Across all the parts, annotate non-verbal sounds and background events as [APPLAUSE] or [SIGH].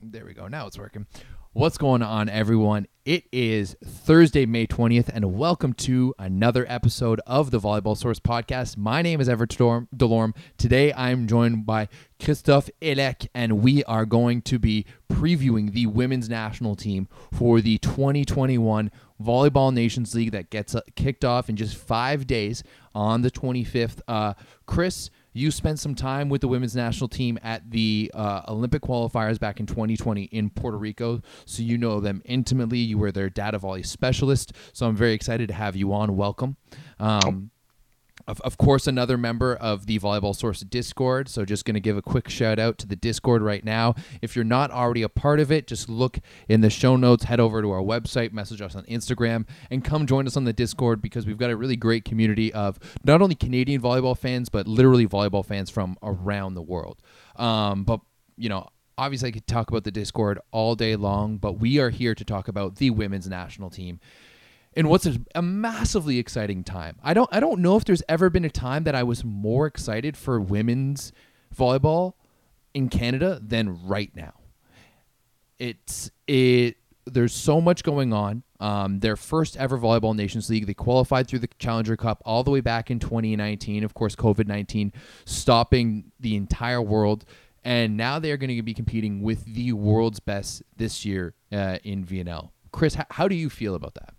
There we go. Now it's working. What's going on, everyone? It is Thursday, May 20th, and welcome to another episode of the Volleyball Source podcast. My name is Everett Delorme. Today, I'm joined by Christophe Elek, and we are going to be previewing the women's national team for the 2021 Volleyball Nations League that gets uh, kicked off in just five days on the 25th. Uh, Chris, you spent some time with the women's national team at the uh, Olympic qualifiers back in 2020 in Puerto Rico, so you know them intimately. You were their data volley specialist, so I'm very excited to have you on. Welcome. Um, of, of course, another member of the Volleyball Source Discord. So, just going to give a quick shout out to the Discord right now. If you're not already a part of it, just look in the show notes, head over to our website, message us on Instagram, and come join us on the Discord because we've got a really great community of not only Canadian volleyball fans, but literally volleyball fans from around the world. Um, but, you know, obviously, I could talk about the Discord all day long, but we are here to talk about the women's national team in what's a, massively exciting time. I don't I don't know if there's ever been a time that I was more excited for women's volleyball in Canada than right now. It's it there's so much going on. Um, their first ever volleyball nations league, they qualified through the Challenger Cup all the way back in 2019. Of course, COVID 19 stopping the entire world, and now they are going to be competing with the world's best this year uh, in VNL. Chris, how do you feel about that?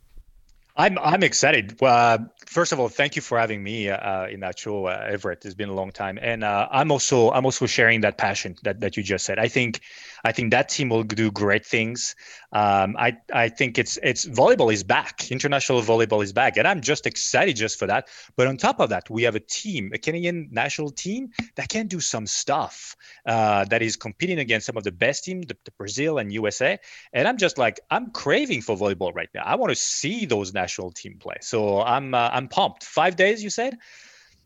I'm I'm excited. Uh, first of all, thank you for having me uh, in that show, uh, Everett. It's been a long time, and uh, I'm also I'm also sharing that passion that, that you just said. I think I think that team will do great things. Um, I I think it's it's volleyball is back. International volleyball is back, and I'm just excited just for that. But on top of that, we have a team, a Canadian national team that can do some stuff uh, that is competing against some of the best teams, the, the Brazil and USA. And I'm just like I'm craving for volleyball right now. I want to see those national team play. So I'm uh, I'm pumped. Five days, you said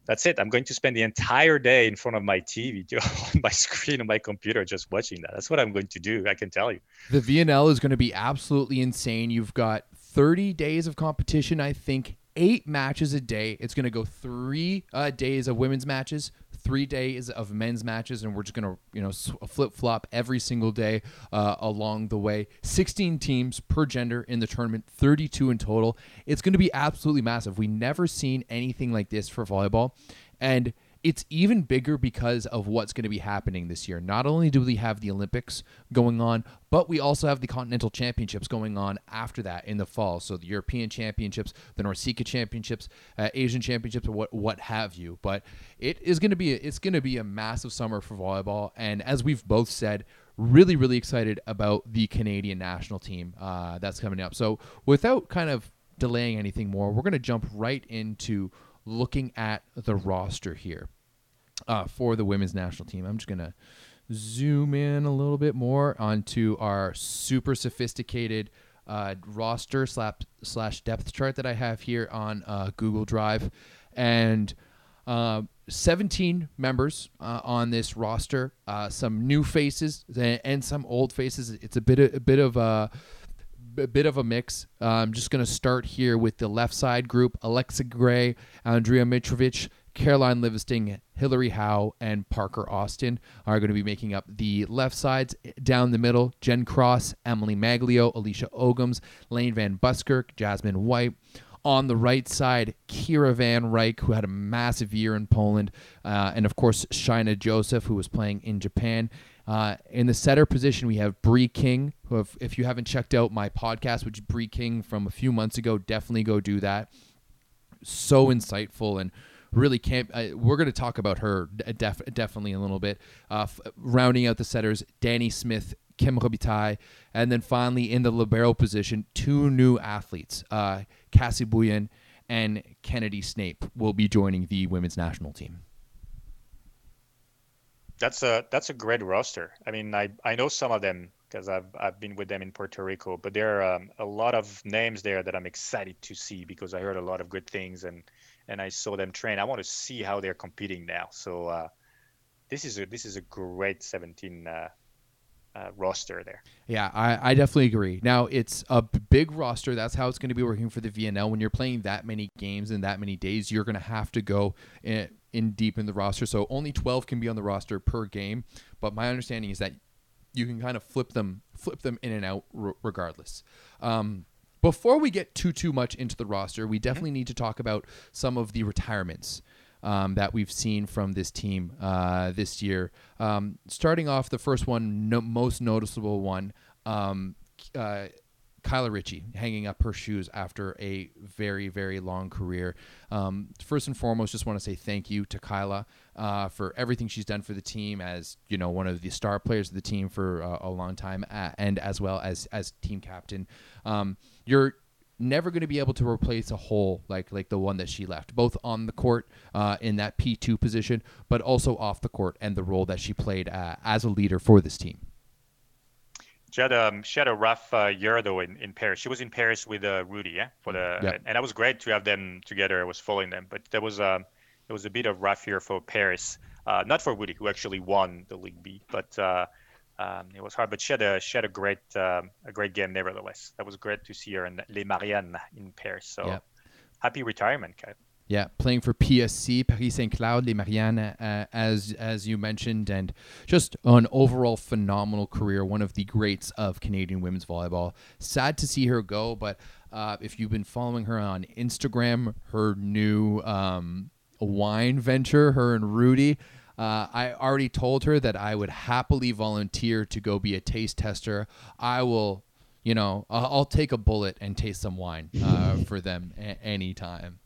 that's it. I'm going to spend the entire day in front of my TV, [LAUGHS] on my screen, on my computer, just watching that. That's what I'm going to do. I can tell you. The VNL is going to be absolutely insane. You've got 30 days of competition, I think, eight matches a day. It's going to go three uh, days of women's matches, three days of men's matches, and we're just gonna you know flip flop every single day uh, along the way. 16 teams per gender in the tournament, 32 in total. It's gonna be absolutely massive. We never seen anything like this for volleyball, and it's even bigger because of what's going to be happening this year. Not only do we have the Olympics going on, but we also have the Continental Championships going on after that in the fall. So the European Championships, the NORCECA Championships, uh, Asian Championships, what what have you. But it is going to be a, it's going to be a massive summer for volleyball, and as we've both said, really really excited about the Canadian national team uh, that's coming up. So without kind of delaying anything more, we're going to jump right into looking at the roster here uh, for the women's national team. I'm just going to zoom in a little bit more onto our super sophisticated uh, roster slash, slash depth chart that I have here on uh, Google Drive. And uh, 17 members uh, on this roster, uh, some new faces and some old faces. It's a bit of, a bit of a a bit of a mix. Uh, I'm just going to start here with the left side group Alexa Gray, Andrea Mitrovic, Caroline Livingston, Hillary Howe, and Parker Austin are going to be making up the left sides. Down the middle, Jen Cross, Emily Maglio, Alicia Ogoms, Layne Van Buskirk, Jasmine White. On the right side, Kira Van Ryk, who had a massive year in Poland, uh, and of course, Shainah Joseph, who was playing in Japan. Uh, in the setter position, we have Brie King, who, if, if you haven't checked out my podcast, which is Brie King from a few months ago, definitely go do that. So insightful and really can't. We're going to talk about her def, definitely a little bit. Uh, f- rounding out the setters, Danny Smith, Kim Robitaille, and then finally in the libero position, two new athletes, uh, Cassie Bouillon and Kennedy Snape, will be joining the women's national team. That's a that's a great roster. I mean, I I know some of them because I've I've been with them in Puerto Rico, but there are um, a lot of names there that I'm excited to see because I heard a lot of good things and and I saw them train. I want to see how they're competing now. So uh, this is a this is a great 17 uh, uh, roster there. Yeah, I, I definitely agree. Now it's a big roster. That's how it's going to be working for the VNL. When you're playing that many games in that many days, you're going to have to go in, in deep in the roster. So only 12 can be on the roster per game. But my understanding is that you can kind of flip them flip them in and out r- regardless. Um, before we get too too much into the roster, we definitely need to talk about some of the retirements. Um, that we've seen from this team uh, this year. Um, starting off, the first one, no, most noticeable one, um, uh, Kyla Richey hanging up her shoes after a very, very long career. Um, first and foremost, just want to say thank you to Kyla uh, for everything she's done for the team as you know one of the star players of the team for uh, a long time, uh, and as well as as team captain. Um, you're never going to be able to replace a hole like like the one that she left, both on the court uh, in that P two position, but also off the court and the role that she played uh, as a leader for this team. She had um she had a rough uh, year though in, in Paris. She was in Paris with uh, Rudy, yeah, for the and that was great to have them together. I was following them, but there was um it was a bit of rough year for Paris. Uh, not for Woody, who actually won the League B, but uh, um, it was hard. But she had a she had a great um, a great game nevertheless. That was great to see her in Les Mariannes in Paris. So Yeah. happy retirement, Kyle. Yeah, playing for PSC, Paris Saint Cloud, Les Mariannes, uh, as as you mentioned, and just an overall phenomenal career. One of the greats of Canadian women's volleyball. Sad to see her go, but uh, if you've been following her on Instagram, her new um, wine venture, her and Rudy. Uh, I already told her that I would happily volunteer to go be a taste tester. I will, you know, I'll, I'll take a bullet and taste some wine uh, [LAUGHS] for them a- anytime.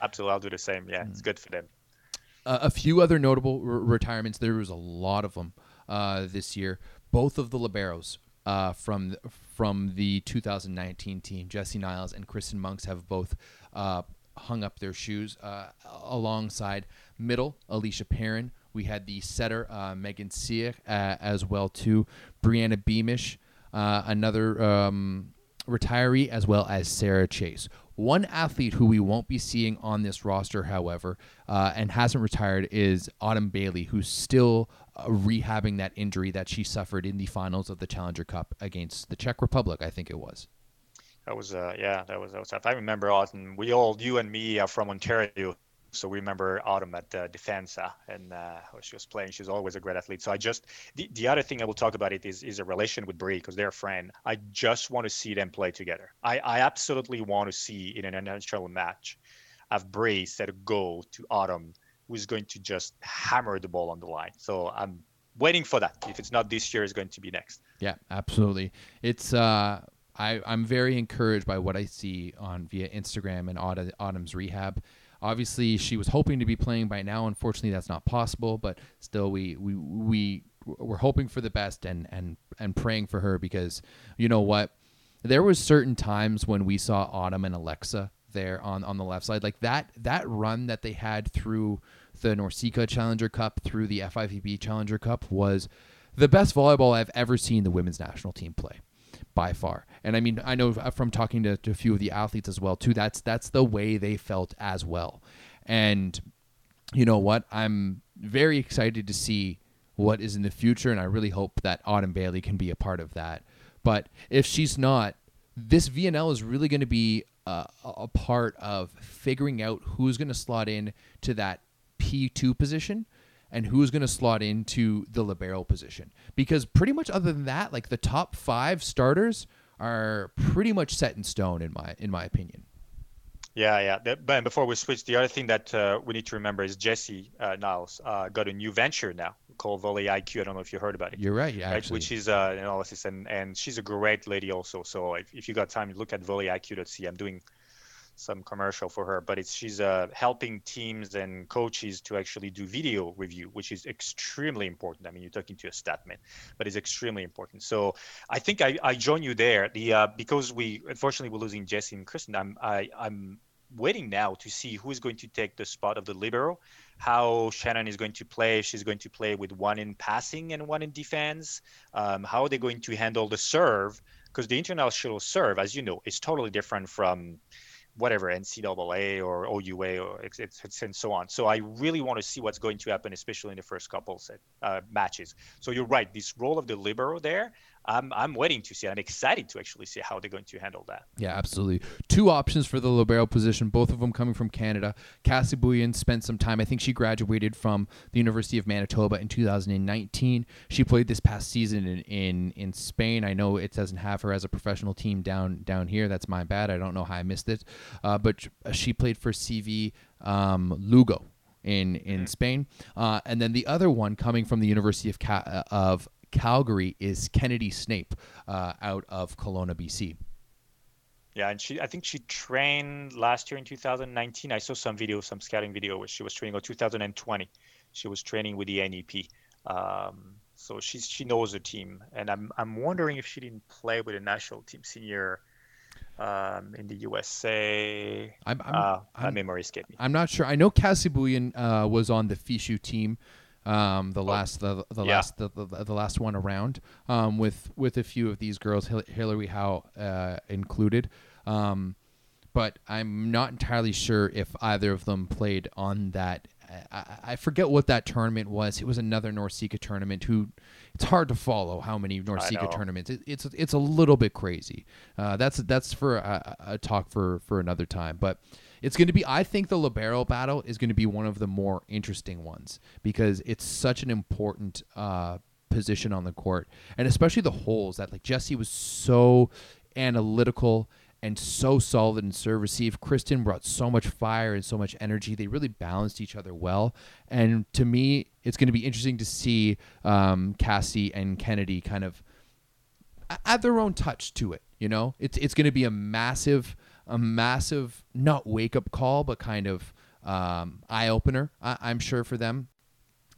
Absolutely, I'll do the same. Yeah, Mm. it's good for them. Uh, a few other notable r- retirements. There was a lot of them uh, this year. Both of the liberos uh, from the, from the 2019 team, Jesse Niles and Kristen Moncks, have both uh, hung up their shoes uh, alongside middle Alicia Perrin. We had the setter uh, Megan Sear uh, as well too. Brianna Beamish, uh, another um, retiree, as well as Sarah Chase. One athlete who we won't be seeing on this roster, however, uh, and hasn't retired is Autumn Bailey, who's still uh, rehabbing that injury that she suffered in the finals of the Challenger Cup against the Czech Republic, I think it was. That was uh yeah that was that was tough. I remember Autumn. We all you and me are from Ontario, so we remember Autumn at uh, Defensa and uh, she was playing. She's always a great athlete. So I just the, the other thing I will talk about it is is a relation with Brie because they're a friend. I just want to see them play together. I I absolutely want to see in an international match, have Brie set a goal to Autumn, who's going to just hammer the ball on the line. So I'm waiting for that. If it's not this year, it's going to be next. Yeah, absolutely. It's uh, I I'm very encouraged by what I see on via Instagram and Autumn, Autumn's rehab. Obviously, she was hoping to be playing by now. Unfortunately, that's not possible. But still, we we we we're hoping for the best and and and praying for her because you know what, there was certain times when we saw Autumn and Alexa there on on the left side, like that that run that they had through the NORCECA Challenger Cup, through the FIVB Challenger Cup was the best volleyball I've ever seen the women's national team play by far. And I mean, I know uh, from talking to, to a few of the athletes as well too. That's that's the way they felt as well. And you know what? I'm very excited to see what is in the future, and I really hope that Autumn Bailey can be a part of that. But if she's not, this VNL is really going to be a, a part of figuring out who's going to slot in to that P2 position and who's going to slot into the libero position. Because pretty much other than that, like the top five starters are pretty much set in stone in my in my opinion. Yeah, yeah. The- But before we switch, the other thing that uh, we need to remember is Jesse uh, Niles uh, got a new venture now called Volley IQ. I don't know if you heard about it. You're right, yeah, right? actually. Which is uh, analysis, and, and she's a great lady also. So if, if you got time, look at Volley volleyiq.ca. I'm doing some commercial for her, but it's she's uh, helping teams and coaches to actually do video review, which is extremely important. I mean, you're talking to a statman, but it's extremely important. So I think I, I join you there. The uh, because we unfortunately we're losing Jesse and Kristen. I'm I, I'm waiting now to see who is going to take the spot of the libero, how Shannon is going to play. She's going to play with one in passing and one in defense. Um, how are they going to handle the serve? Because the international serve, as you know, is totally different from whatever NCAA or OUA or and so on. So I really want to see what's going to happen, especially in the first couple set uh, matches. So you're right. This role of the libero there, I'm I'm waiting to see. I'm excited to actually see how they're going to handle that. Yeah, absolutely. Two options for the libero position, both of them coming from Canada. Cassie Bouillon spent some time. I think she graduated from the University of Manitoba in 2019. She played this past season in in, in Spain. I know it doesn't have her as a professional team down down here. That's my bad. I don't know how I missed it, uh, but she played for CV um, Lugo in in mm-hmm. Spain. Uh, and then the other one coming from the University of Ca- of Calgary is Kennedy Snape uh, out of Kelowna, BC. Yeah, and she I think she trained last year in 2019. I saw some video, some scouting video where she was training or 2020. She was training with the NEP. Um, so she's she knows the team, and I'm I'm wondering if she didn't play with the national team senior um, in the USA. I'm, I'm, uh, I'm, memory escaped me. I'm not sure. I know Cassie Bouillon uh, was on the FISU team um, the oh, last the, the yeah. last the, the, the, last one around um, with with a few of these girls, Hillary Howe uh, included. Um, but I'm not entirely sure if either of them played on that. I, I forget what that tournament was. It was another NORCECA tournament. Who it's hard to follow how many NORCECA tournaments. It, it's it's a little bit crazy. Uh, that's that's for a, a talk for for another time. But it's going to be, I think the Libero battle is going to be one of the more interesting ones because it's such an important uh, position on the court. And especially the holes that, like, Jesse was so analytical and so solid in serve receive. Kristen brought so much fire and so much energy. They really balanced each other well. And to me, it's going to be interesting to see um, Cassie and Kennedy kind of add their own touch to it. You know, it's it's going to be a massive a massive not wake up call, but kind of um, eye opener. I- am sure for them.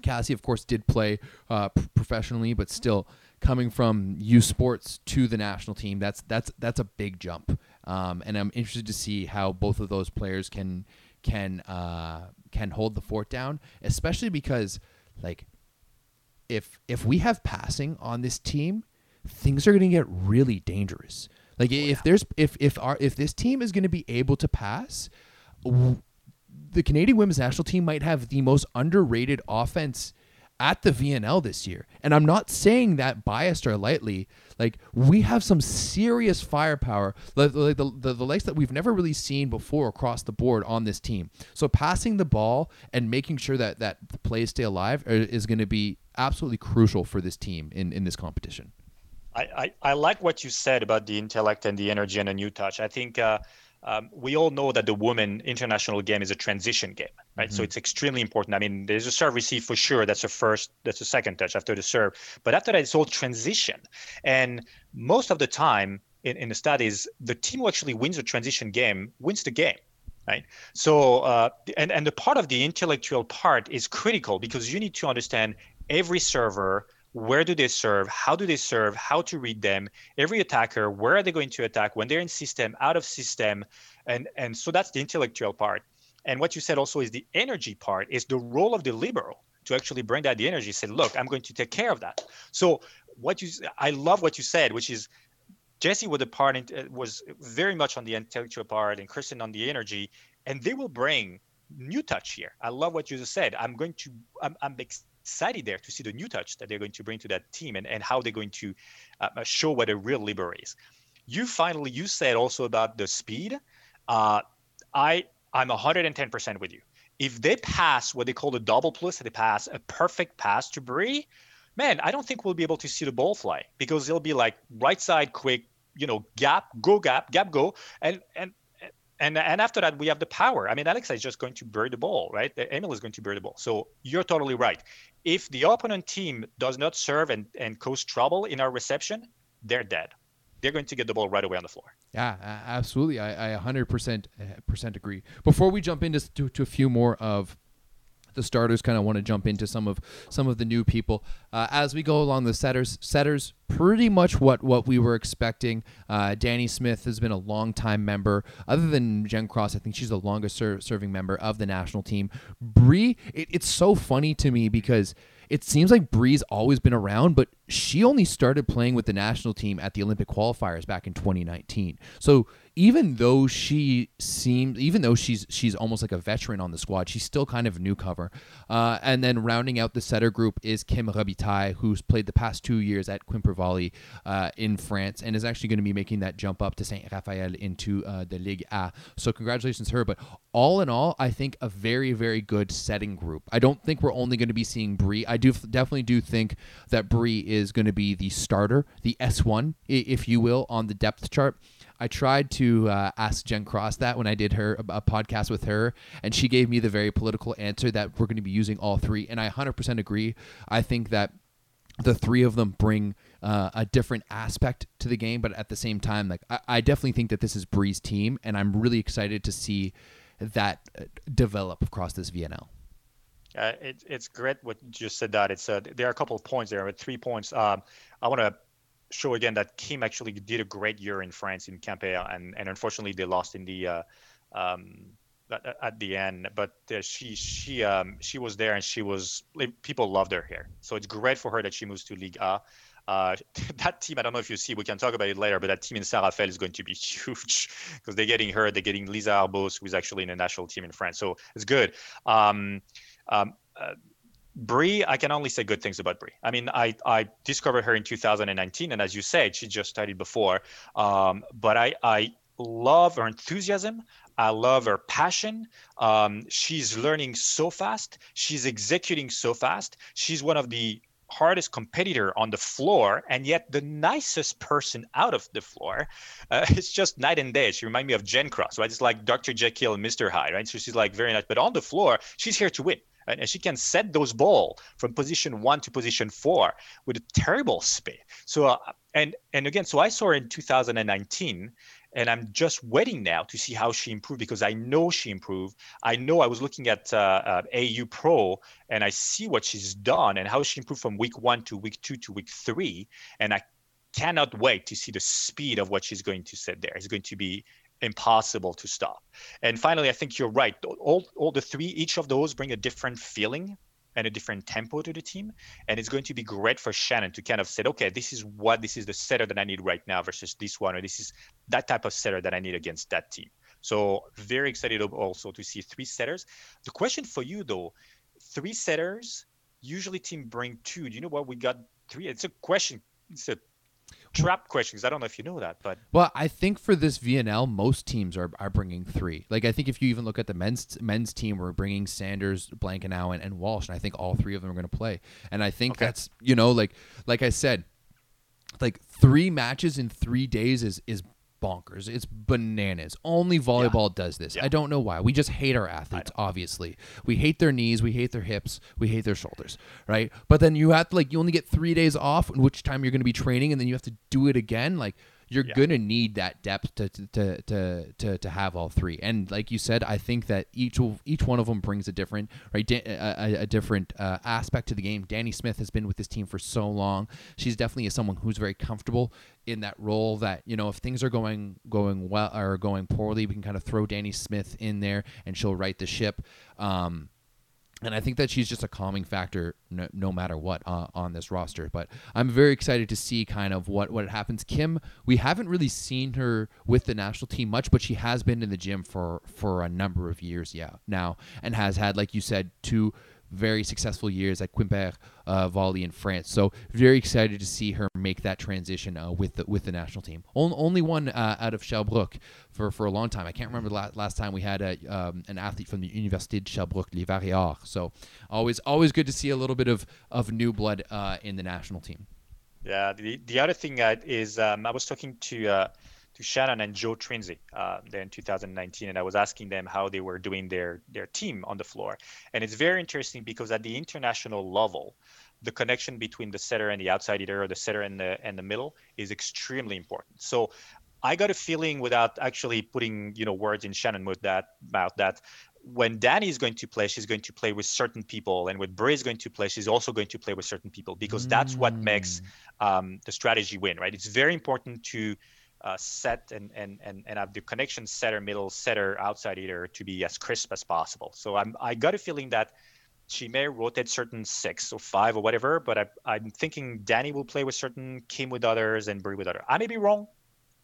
Cassie, of course, did play uh, professionally, but still coming from U Sports to the national team, that's that's that's a big jump. Um, and I'm interested to see how both of those players can can uh, can hold the fort down, especially because like if if we have passing on this team, things are going to get really dangerous. Like oh, if there's if if our if this team is going to be able to pass, the Canadian women's national team might have the most underrated offense at the VNL this year. And I'm not saying that biased or lightly. Like we have some serious firepower, like the, the, the, the likes that we've never really seen before across the board on this team. So passing the ball and making sure that that the plays stay alive uh, is going to be absolutely crucial for this team in in this competition. I, I, I, like what you said about the intellect and the energy and a new touch. I think uh, um, we all know that the women international game is a transition game, right? Mm-hmm. So it's extremely important. I mean, there's a serve receive for sure. That's a first, that's a second touch after the serve. But after that, it's all transition. And most of the time in, in the studies, the team who actually wins the transition game wins the game right so uh, and and the part of the intellectual part is critical because you need to understand every server where do they serve how do they serve how to read them every attacker where are they going to attack when they're in system out of system and and so that's the intellectual part. And what you said also is the energy part is the role of the liberal to actually bring that the energy say look i'm going to take care of that. So what you i love what you said which is Jesse was a part uh, was very much on the intellectual part and kristen on the energy and they will bring new touch here. I love what you just said. I'm going to i'm, I'm excited there to see the new touch that they're going to bring to that team and, and how they're going to uh, show what a real libero is. You finally you said also about the speed. Uh, I I'm 110% with you. If they pass what they call the double plus, they pass a perfect pass to Brie, man, I don't think we'll be able to see the ball fly because it'll be like right side quick, you know, gap, go gap, gap, go, and and and and after that we have the power. I mean, Alexa is just going to bury the ball, right? Emil is going to bury the ball. So you're totally right. If the opponent team does not serve and and cause trouble in our reception, they're dead. They're going to get the ball right away on the floor. Yeah, absolutely. I, I 100% uh, percent agree. Before we jump into to, to a few more of the starters kind of want to jump into some of some of the new people uh, as we go along. The setters setters pretty much what what we were expecting. Uh, Danny Smith has been a long time member. Other than Jen Cross, I think she's the longest ser- serving member of the national team. Brie, it, it's so funny to me because it seems like Brie's always been around, but she only started playing with the national team at the Olympic qualifiers back in 2019. So even though she seems, even though she's she's almost like a veteran on the squad, she's still kind of newcomer. Uh, and then rounding out the setter group is Kim Robitaille, who's played the past two years at Quimper Volley uh, in France and is actually going to be making that jump up to Saint Raphael into uh, the Ligue A. So congratulations to her. But all in all, I think a very very good setting group. I don't think we're only going to be seeing Brie. I do definitely do think that Brie is going to be the starter, the S1, if you will, on the depth chart. I tried to uh, ask Jen Cross that when I did her a podcast with her, and she gave me the very political answer that we're going to be using all three, and I 100% agree. I think that the three of them bring uh, a different aspect to the game, but at the same time, like I, I definitely think that this is Brie's team, and I'm really excited to see that uh, develop across this VNL. Uh, it, it's great what you just said that it's uh, there are a couple of points there with three points um, i want to show again that kim actually did a great year in france in Quimper, and, and unfortunately they lost in the uh, um, at, at, the end but uh, she she um, she was there and she was people loved her here so it's great for her that she moves to ligue a uh, [LAUGHS] that team, I don't know if you see, we can talk about it later, but that team in Saint Raphael is going to be [LAUGHS] huge because they're getting her. They're getting Lisa Arbos, who's actually in the national team in France. So it's good. Um, um, uh, Brie, I can only say good things about Brie. I mean, I, I discovered her in 2019, and as you said, she just studied before. Um, but I, I love her enthusiasm. I love her passion. Um, she's learning so fast. She's executing so fast. She's one of the hardest competitor on the floor and yet the nicest person out of the floor. Uh, [LAUGHS] it's just night and day. She reminds me of Jen Cross, right? It's like Dr. Jekyll and Mr. Hyde, right? So she's like very nice, but on the floor, she's here to win. And she can set those ball from position one to position four with a terrible speed. So, uh, and and again, so I saw her in 2019, and I'm just waiting now to see how she improved because I know she improved. I know I was looking at uh, uh, AU Pro and I see what she's done and how she improved from week one to week two to week three, and I cannot wait to see the speed of what she's going to set there. It's going to be impossible to stop. And finally, I think you're right. All, all the three, each of those bring a different feeling and a different tempo to the team. And it's going to be great for Shannon to kind of say, okay, this is what this is the setter that I need right now versus this one, or this is that type of setter that I need against that team. So very excited also to see three setters. The question for you though, three setters, usually team bring two. Do you know what we got three? It's a question. It's a trap questions. I don't know if you know that, but well, I think for this VNL, most teams are, are bringing three. Like I think if you even look at the men's men's team, we're bringing Sanders, Blankenau, and, and Walsh, and I think all three of them are going to play. And I think okay. that's you know like like I said, like three matches in three days is is bonkers. It's bananas. Only volleyball yeah. does this. Yeah. I don't know why. We just hate our athletes, obviously. We hate their knees, we hate their hips, we hate their shoulders, right? But then you have to like you only get 3 days off in which time you're going to be training and then you have to do it again like you're yeah. gonna need that depth to, to to to to have all three. And like you said, I think that each each one of them brings a different right a, a different uh, aspect to the game. Danny Smith has been with this team for so long. She's definitely someone who's very comfortable in that role. That you know, if things are going going well or going poorly, we can kind of throw Danny Smith in there and she'll right the ship. Um, and I think that she's just a calming factor no, no matter what uh, on this roster. But I'm very excited to see kind of what what happens. Kim, we haven't really seen her with the national team much, but she has been in the gym for for a number of years, yeah, now, and has had, like you said, two very successful years at Quimper uh, Volley in France. So very excited to see her make that transition uh, with the with the national team. Only, only one uh, out of Sherbrooke for, for a long time. I can't remember the last, last time we had a, um, an athlete from the Université de Sherbrooke, Les. So always always good to see a little bit of of new blood uh, in the national team. Yeah, the, the other thing uh, is um, I was talking to uh, to Shannon and Joe Trinzi uh, there in 2019, and I was asking them how they were doing their their team on the floor. And it's very interesting because at the international level, the connection between the setter and the outside hitter, or the setter and the and the middle, is extremely important. So I got a feeling, without actually putting you know words in Shannon with that mouth, that when Danny is going to play, she's going to play with certain people, and when Brie is going to play, she's also going to play with certain people because that's what makes mm. um, the strategy win, right? It's very important to uh, set and, and, and, and have the connection setter, middle setter, outside hitter to be as crisp as possible. So I'm, I got a feeling that she may rotate certain six or five or whatever, but I, I'm thinking Danny will play with certain, Kim with others, and Brie with others. I may be wrong,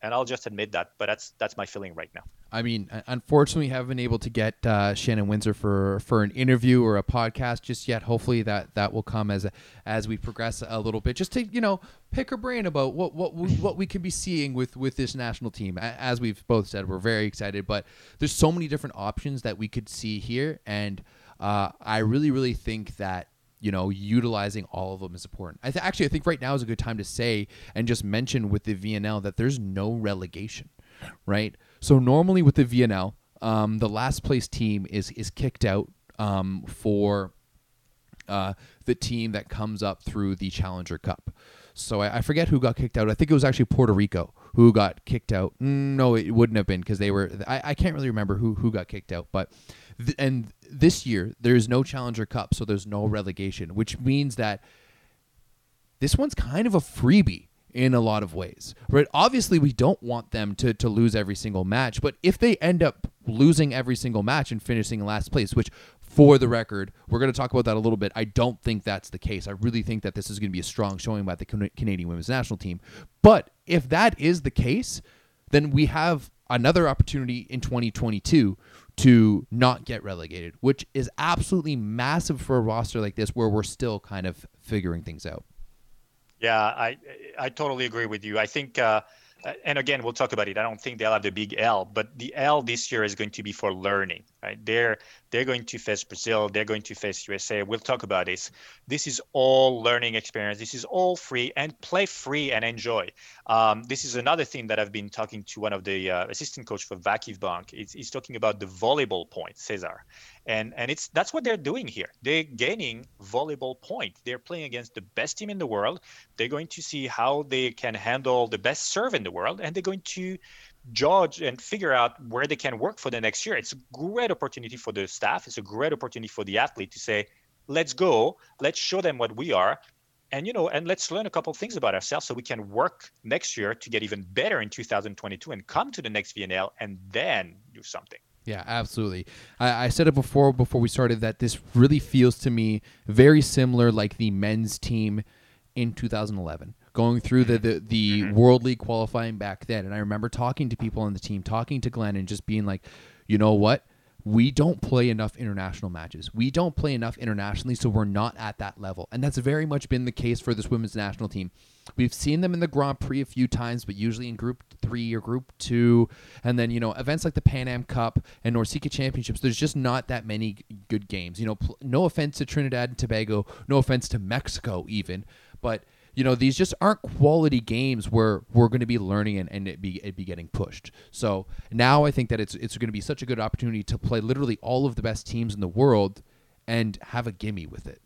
and I'll just admit that. But that's that's my feeling right now. I mean, unfortunately, haven't been able to get uh, Shannon Winzer for for an interview or a podcast just yet. Hopefully, that that will come as as we progress a little bit, just to you know pick her brain about what what we, what we can be seeing with with this national team. As we've both said, we're very excited, but there's so many different options that we could see here, and uh, I really really think that you know, utilizing all of them is important. I th- actually I think right now is a good time to say and just mention with the VNL that there's no relegation, right? So normally with the VNL, um, the last place team is is kicked out um, for uh, the team that comes up through the Challenger Cup. So I, I, forget who got kicked out. I think it was actually Puerto Rico who got kicked out. Mm, no, it wouldn't have been because they were. I, I can't really remember who who got kicked out, but th- and this year there is no Challenger Cup, so there's no relegation, which means that this one's kind of a freebie in a lot of ways. Right? Obviously, we don't want them to to lose every single match, but if they end up losing every single match and finishing in last place, which for the record, we're going to talk about that a little bit. I don't think that's the case. I really think that this is going to be a strong showing by the Canadian women's national team. But if that is the case, then we have another opportunity in 2022 to not get relegated, which is absolutely massive for a roster like this where we're still kind of figuring things out. Yeah, I I totally agree with you. I think, uh, and again, we'll talk about it. I don't think they'll have the big L, but the L this year is going to be for learning. Right? They're they're going to face Brazil. They're going to face USA. We'll talk about this. This is all learning experience. This is all free and play free and enjoy. Um, this is another thing that I've been talking to one of the uh, assistant coach for VakifBank. He's, he's talking about the volleyball point, Cesar and and it's that's what they're doing here they're gaining volleyball point they're playing against the best team in the world they're going to see how they can handle the best serve in the world and they're going to judge and figure out where they can work for the next year. It's a great opportunity for the staff. It's a great opportunity for the athlete to say let's go. Let's show them what we are. And you know and let's learn a couple things about ourselves so we can work next year to get even better in 2022 and come to the next vnl and then do something. Yeah, absolutely. I, I, said it before before we started that this really feels to me very similar like the men's team in 2011 going through the the, the mm-hmm. world league qualifying back then and i remember talking to people on the team talking to glenn and just being like you know what we don't play enough international matches. We don't play enough internationally, so we're not at that level. And that's very much been the case for this women's national team. We've seen them in the Grand Prix a few times, but usually in Group 3 or Group 2. And then, you know, events like the Pan Am Cup and NORCECA Championships, there's just not that many good games. You know, pl- no offense to Trinidad and Tobago, no offense to Mexico even, but – you know these just aren't quality games where we're going to be learning and, and it be it be getting pushed so now i think that it's it's going to be such a good opportunity to play literally all of the best teams in the world and have a gimme with it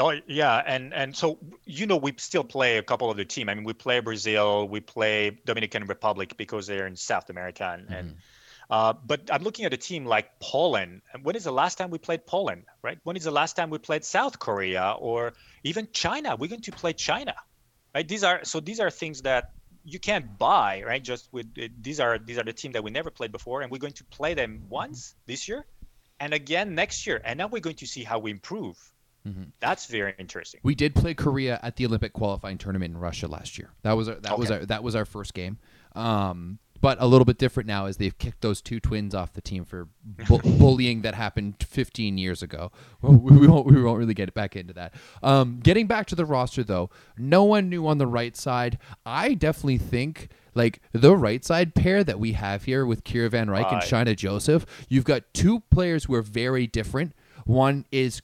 Oh yeah, and and so you know we still play a couple of the team. I mean, we play Brazil, we play Dominican Republic because they're in South America, and, mm-hmm. and uh, but I'm looking at a team like Poland. When is the last time we played Poland, right? When is the last time we played South Korea or even China? We're going to play China, right? These are so these are things that you can't buy, right? Just with these are these are the team that we never played before, and we're going to play them once this year, and again next year, and now we're going to see how we improve. Mm-hmm. That's very interesting. We did play Korea at the Olympic qualifying tournament in Russia last year. That was our, that okay. was our, that was our first game. Um, but a little bit different now is they've kicked those two twins off the team for bu- [LAUGHS] bullying that happened 15 years ago. Well, we, won't, we won't really get back into that. Um, getting back to the roster, though, no one knew on the right side. I definitely think like the right side pair that we have here with Kira Van Ryk and Shainah Joseph, you've got two players who are very different. One is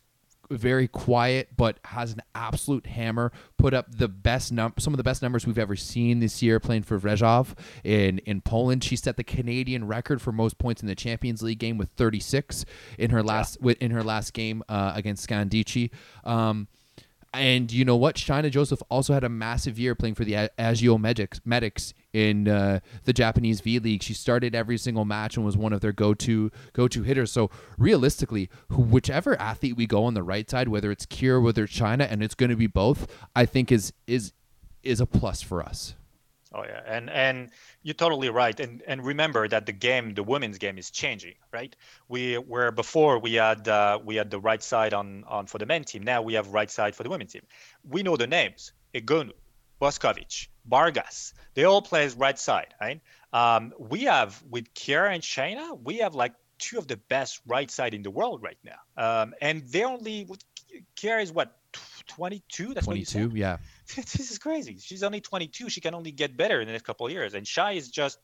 very quiet, but has an absolute hammer. Put up the best num- some of the best numbers we've ever seen this year playing for Rzeszów in in Poland. She set the Canadian record for most points in the Champions League game with 36 in her last yeah. in her last game uh, against Scandicci. Um, and you know what? Shainah Joseph also had a massive year playing for the Ageo Medics, Medics in uh, the Japanese V League. She started every single match and was one of their go-to go-to hitters. So realistically, whichever athlete we go on the right side, whether it's Kira, whether it's Shainah, and it's going to be both, I think is is is a plus for us. Oh yeah, and and you're totally right. And and remember that the game, the women's game, is changing, right? We where before we had uh, we had the right side on on for the men team. Now we have right side for the women's team. We know the names: Egonu, Boskovic, Vargas. They all play as right side, right? Um, we have with Kira and Shainah, we have like two of the best right side in the world right now. Um, and they only Kira is what 22. That's 22. Yeah. [LAUGHS] this is crazy. She's only 22. She can only get better in the next couple of years. And Shy is just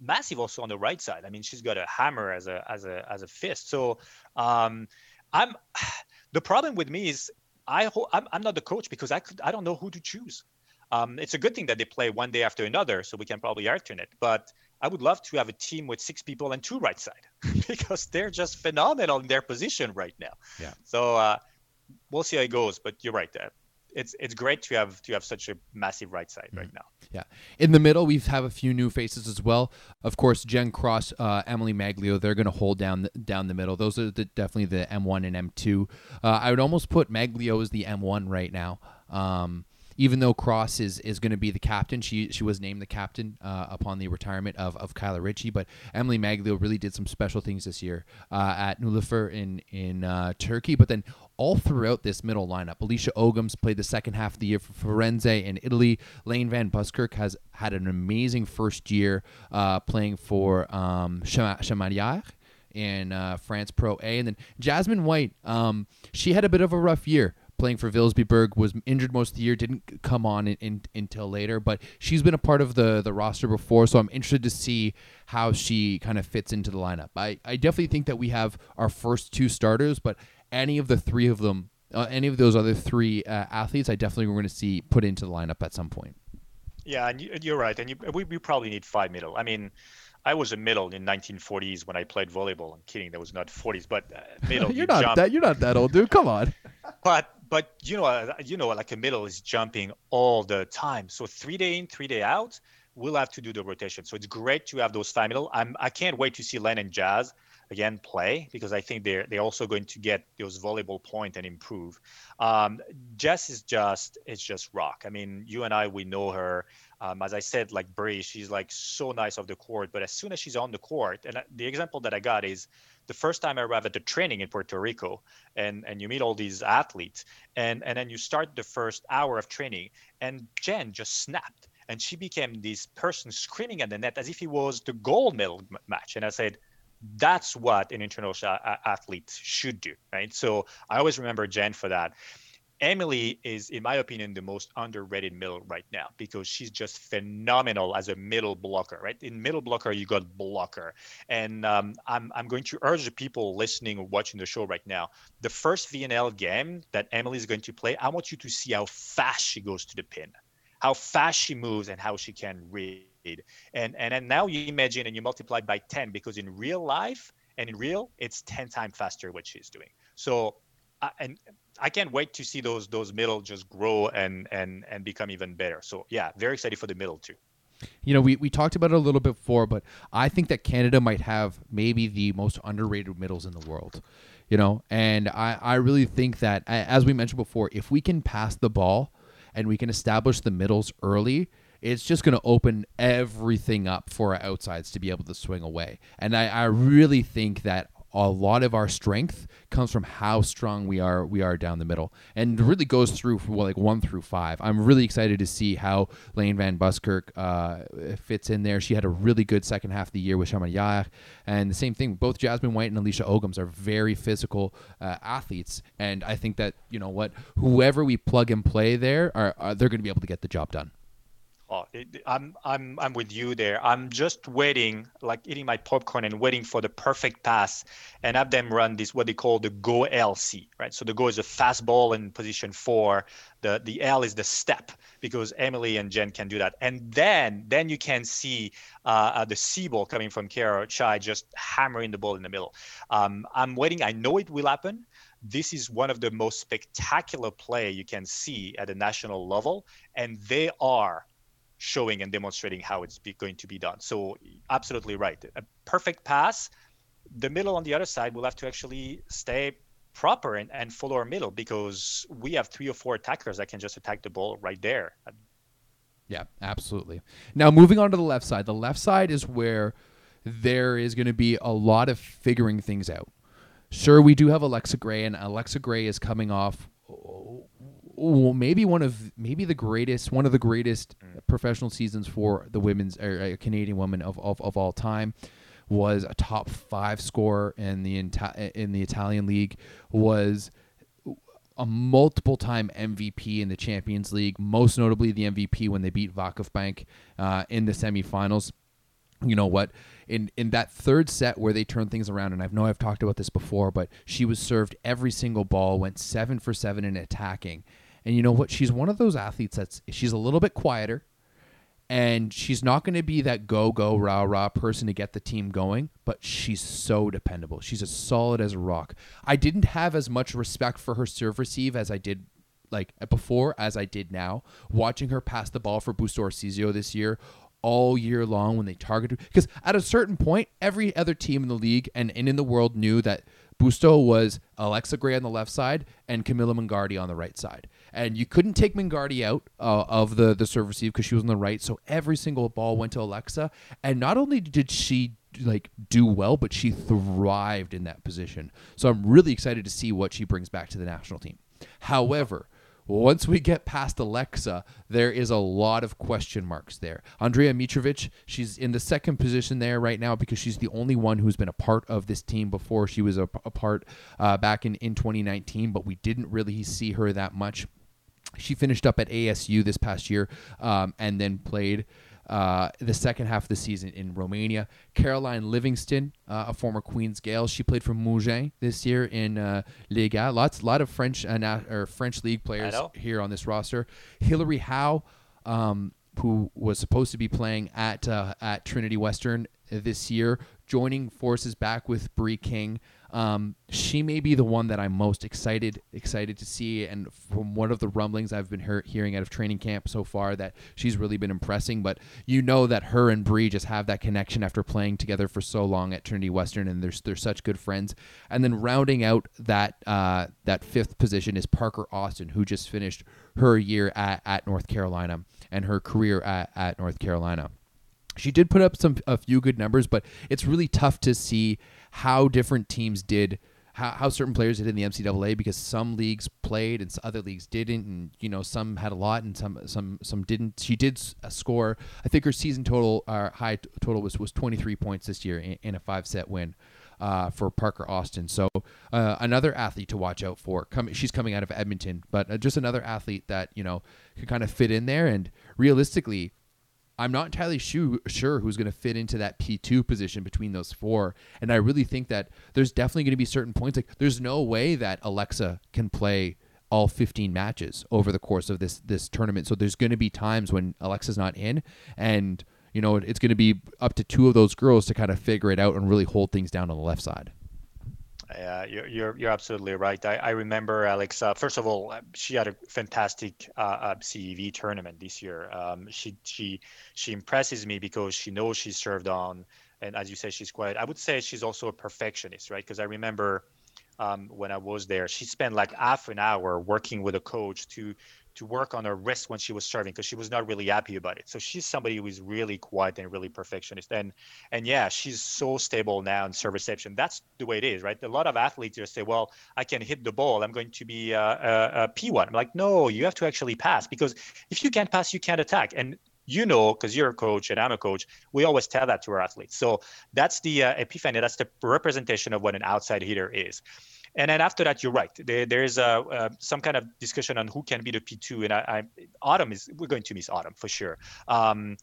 massive also on the right side. I mean, she's got a hammer as a as a as a fist. So um, I'm [SIGHS] the problem with me is I ho- I'm, I'm not the coach because I could I don't know who to choose. Um, it's a good thing that they play one day after another, so we can probably alternate. But I would love to have a team with six people and two right side [LAUGHS] because they're just phenomenal in their position right now. Yeah. So uh, we'll see how it goes. But you're right. Uh, it's it's great to have to have such a massive right side mm-hmm. right now. Yeah, in the middle we have a few new faces as well. Of course, Jen Cross, uh, Emily Maglio, they're going to hold down the, down the middle. Those are the, definitely the M1 and M2. Uh, I would almost put Maglio as the M1 right now. Um, even though Cross is is going to be the captain, she she was named the captain uh, upon the retirement of of Kyla Richey. But Emily Maglio really did some special things this year uh, at Nilüfer in in uh, Turkey. But then all throughout this middle lineup, Alicia Ogoms played the second half of the year for Firenze in Italy. Layne Van Buskirk has had an amazing first year uh, playing for um, in uh, France Pro A. And then Jasmine White, um, she had a bit of a rough year playing for Vilsbiburg, was injured most of the year, didn't come on in, in, until later, but she's been a part of the, the roster before, so I'm interested to see how she kind of fits into the lineup. I, I definitely think that we have our first two starters, but any of the three of them, uh, any of those other three uh, athletes, I definitely we're going to see put into the lineup at some point. Yeah, and you, are right, and you, we, we probably need five middle. I mean, I was a middle in 1940s when I played volleyball. I'm kidding, that was not 40s, but uh, middle. [LAUGHS] you're you not jump. that. You're not that old, dude. Come on. [LAUGHS] but but you know, you know, like a middle is jumping all the time. So three day in, three day out, we'll have to do the rotation. So it's great to have those five middle. I'm I can't wait to see Len and Jazz again play because I think they're they're also going to get those volleyball point and improve. Um, Jess is just it's just rock. I mean, you and I we know her. Um, as I said, like Brie, she's like so nice off the court, but as soon as she's on the court, and the example that I got is the first time I arrived at the training in Puerto Rico, and and you meet all these athletes, and and then you start the first hour of training, and Jen just snapped, and she became this person screaming at the net as if it was the gold medal match, and I said. That's what an international athlete should do, right? So I always remember Jen for that. Emily is, in my opinion, the most underrated middle right now because she's just phenomenal as a middle blocker. Right in middle blocker, you got blocker, and um, I'm I'm going to urge the people listening or watching the show right now. The first VNL game that Emily is going to play, I want you to see how fast she goes to the pin, how fast she moves, and how she can read. And and and now you imagine and you multiply by ten because in real life and in real, it's ten times faster what she's doing. So uh, and I can't wait to see those those middle just grow and and and become even better. So yeah, very excited for the middle too. You know, we, we talked about it a little bit before, but I think that Canada might have maybe the most underrated middles in the world. You know, and I, I really think that as we mentioned before, if we can pass the ball and we can establish the middles early, it's just going to open everything up for our outsides to be able to swing away. And I, I really think that a lot of our strength comes from how strong we are we are down the middle. And really goes through well, like one through five. I'm really excited to see how layne van buskirk uh, fits in there. She had a really good second half of the year with Chamalières. and the same thing both jasmine white and alicia ogoms are very physical uh, athletes. And i think that you know what whoever we plug and play there are, are they're going to be able to get the job done Oh, I'm I'm I'm with you there. I'm just waiting, like eating my popcorn and waiting for the perfect pass, and have them run this what they call the go LC, right? So the go is a fast ball in position four. The the L is the step because Emily and Jen can do that, and then then you can see uh, uh the C ball coming from Kara Chai just hammering the ball in the middle. Um, I'm waiting. I know it will happen this is one of the most spectacular play you can see at a national level and they are showing and demonstrating how it's be, going to be done. So absolutely right. A perfect pass. The middle on the other side will have to actually stay proper and, and follow our middle because we have three or four attackers that can just attack the ball right there. Yeah, absolutely. Now moving on to the left side. The left side is where there is going to be a lot of figuring things out. Sure, we do have Alexa Gray, and Alexa Gray is coming off well, maybe one of maybe the greatest one of the greatest Mm. professional seasons for the women's or uh, Canadian women of, of, of all time was a top five scorer in the Ita- in the Italian league was a multiple time MVP in the Champions League, most notably the MVP when they beat VakifBank uh, in the semifinals. You know what? In in that third set where they turned things around, and I know I've talked about this before, but she was served every single ball, went seven for seven in attacking. And you know what? She's one of those athletes that's she's a little bit quieter and she's not going to be that go go rah rah person to get the team going but she's so dependable she's as solid as a rock i didn't have as much respect for her serve receive as i did like before as i did now watching her pass the ball for busto Arsizio this year all year long when they targeted because at a certain point every other team in the league and, and in the world knew that Busto was Alexa Gray on the left side and Camilla Mingardi on the right side. And you couldn't take Mingardi out uh, of the, the serve receive because she was on the right. So every single ball went to Alexa. And not only did she like do well, but she thrived in that position. So I'm really excited to see what she brings back to the national team. However, once we get past Alexa, there is a lot of question marks there. Andrea Mitrovic, she's in the second position there right now because she's the only one who's been a part of this team before. She was a, a part uh, back in, in 2019, but we didn't really see her that much. She finished up at ASU this past year um, and then played uh, the second half of the season in Romania. Caroline Livingston, uh, a former Queen's Gael, she played for Mougins this year in uh, Liga. Lots, lot of French uh, or French league players here on this roster. Hillary Howe, um, who was supposed to be playing at uh, at Trinity Western this year, joining forces back with Brie King. Um, she may be the one that I'm most excited excited to see, and from one of the rumblings I've been hear- hearing out of training camp so far, that she's really been impressing. But you know that her and Brie just have that connection after playing together for so long at Trinity Western, and they're they're such good friends. And then rounding out that uh, that fifth position is Parker Austin, who just finished her year at, at North Carolina and her career at, at North Carolina she did put up some a few good numbers, but it's really tough to see how different teams did, how, how certain players did in the NCAA because some leagues played and other leagues didn't, and you know some had a lot and some some some didn't. She did uh, score. I think her season total, uh, high t- total was was 23 points this year in, in a five set win. Uh, for Parker Austin, so uh, another athlete to watch out for. Coming, she's coming out of Edmonton, but uh, just another athlete that you know can kind of fit in there. And realistically, I'm not entirely sure, who's going to fit into that P2 position between those four. And I really think that there's definitely going to be certain points. Like, there's no way that Alexa can play all 15 matches over the course of this this tournament. So there's going to be times when Alexa's not in, and you know it's going to be up to two of those girls to kind of figure it out and really hold things down on the left side. Yeah, you're, you're you're absolutely right. I, I remember Alex. Uh, first of all, uh, she had a fantastic uh, uh, CEV tournament this year. Um, she she she impresses me because she knows she's served on, and as you say, she's quite. I would say she's also a perfectionist, right? Because I remember um, when I was there, she spent like half an hour working with a coach to to work on her wrist when she was serving because she was not really happy about it. So she's somebody who is really quiet and really perfectionist. And and yeah, she's so stable now in serve reception. That's the way it is, right? A lot of athletes just say, "Well, I can hit the ball. I'm going to be uh, a, a P1." I'm like, no, you have to actually pass because if you can't pass, you can't attack. And you know, because you're a coach and I'm a coach, we always tell that to our athletes. So that's the uh, epiphany. That's the representation of what an outside hitter is. And then after that, you're right. There, there's a, uh, some kind of discussion on who can be the P2. And I, I, Autumn is we're going to miss Autumn for sure. Um,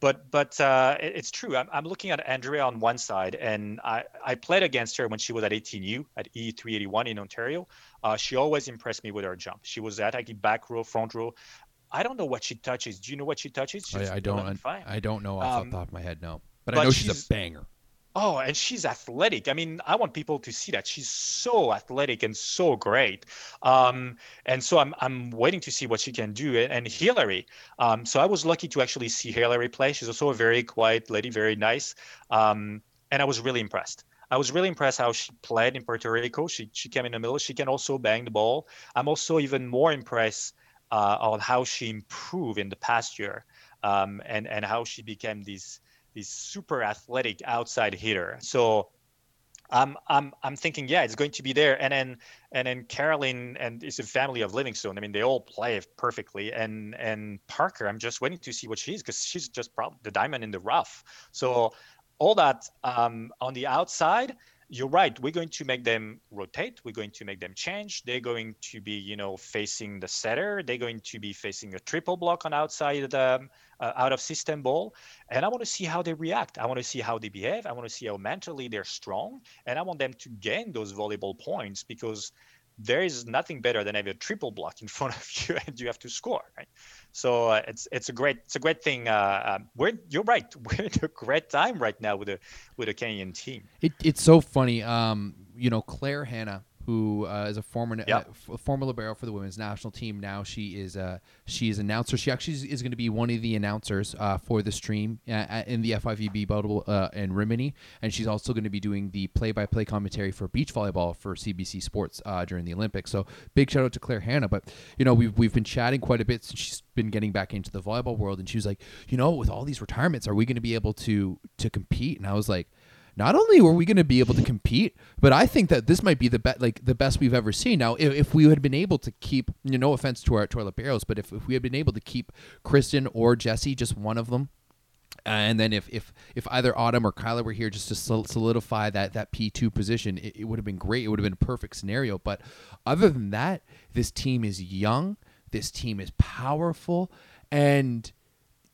but but uh, it- it's true. I'm, I'm looking at Andrea on one side, and I, I played against her when she was at 18U at E381 in Ontario. Uh, she always impressed me with her jump. She was attacking back row, front row. I don't know what she touches. Do you know what she touches? She's I, I don't. 11.5. I don't know off Um, the top of my head. No, but, I know she's, she's- a banger. Oh, and she's athletic. I mean, I want people to see that she's so athletic and so great. Um, and so I'm I'm waiting to see what she can do. And Hillary, um, so I was lucky to actually see Hillary play. She's also a very quiet lady, very nice. Um, and I was really impressed. I was really impressed how she played in Puerto Rico. She she came in the middle. She can also bang the ball. I'm also even more impressed uh, on how she improved in the past year, um, and and how she became this this super athletic outside hitter. So I'm I'm I'm thinking, yeah, it's going to be there. And then and then Caroline and it's a family of Livingston. I mean, they all play perfectly. And and Parker, I'm just waiting to see what she is because she's just probably the diamond in the rough. So all that um, on the outside you're right. We're going to make them rotate. We're going to make them change. They're going to be, you know, facing the setter. They're going to be facing a triple block on outside the uh, out of system ball. And I want to see how they react. I want to see how they behave. I want to see how mentally they're strong. And I want them to gain those volleyball points because there is nothing better than having a triple block in [LAUGHS] front of you and you have to score right? So uh, it's it's a great it's a great thing uh, um, we're you're right [LAUGHS] we're in a great time right now with a with a Canadian team. It, it's so funny um you know Claire Hanna who uh, is a former yep. uh, former libero for the women's national team. Now she is uh, she is announcer. She actually is, going to be one of the announcers uh, for the stream uh, in the FIVB Bottle uh, in Rimini, and she's also going to be doing the play-by-play commentary for beach volleyball for CBC Sports uh, during the Olympics. So big shout out to Claire Hanna. But you know we've we've been chatting quite a bit since she's been getting back into the volleyball world, and she was like, you know, with all these retirements, are we going to be able to to compete? And I was like not only were we going to be able to compete, but I think that this might be the best, like the best we've ever seen. Now, if, if we had been able to keep, you know, no offense to our toilet barrels, but if, if we had been able to keep Kristen or Jesse, just one of them, and then if if if either Autumn or Kyla were here just to solidify that that P two position, it, it would have been great. It would have been a perfect scenario. But other than that, this team is young. This team is powerful, and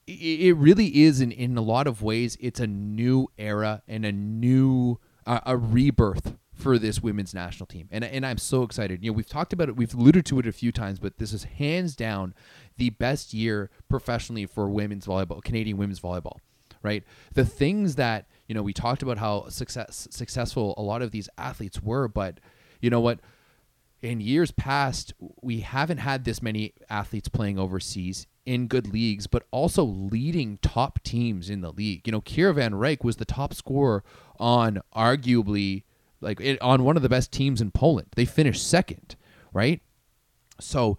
it really is in, in a lot of ways it's a new era and a new uh, a rebirth for this women's national team. And, and i'm so excited. You know we've talked about it we've alluded to it a few times but this is hands down the best year professionally for women's volleyball canadian women's volleyball right? The things that you know we talked about how success successful a lot of these athletes were but you know what? In years past we haven't had this many athletes playing overseas in good leagues, but also leading top teams in the league. You know, Kira Van Ryk was the top scorer on arguably like it, on one of the best teams in Poland. They finished second, right? So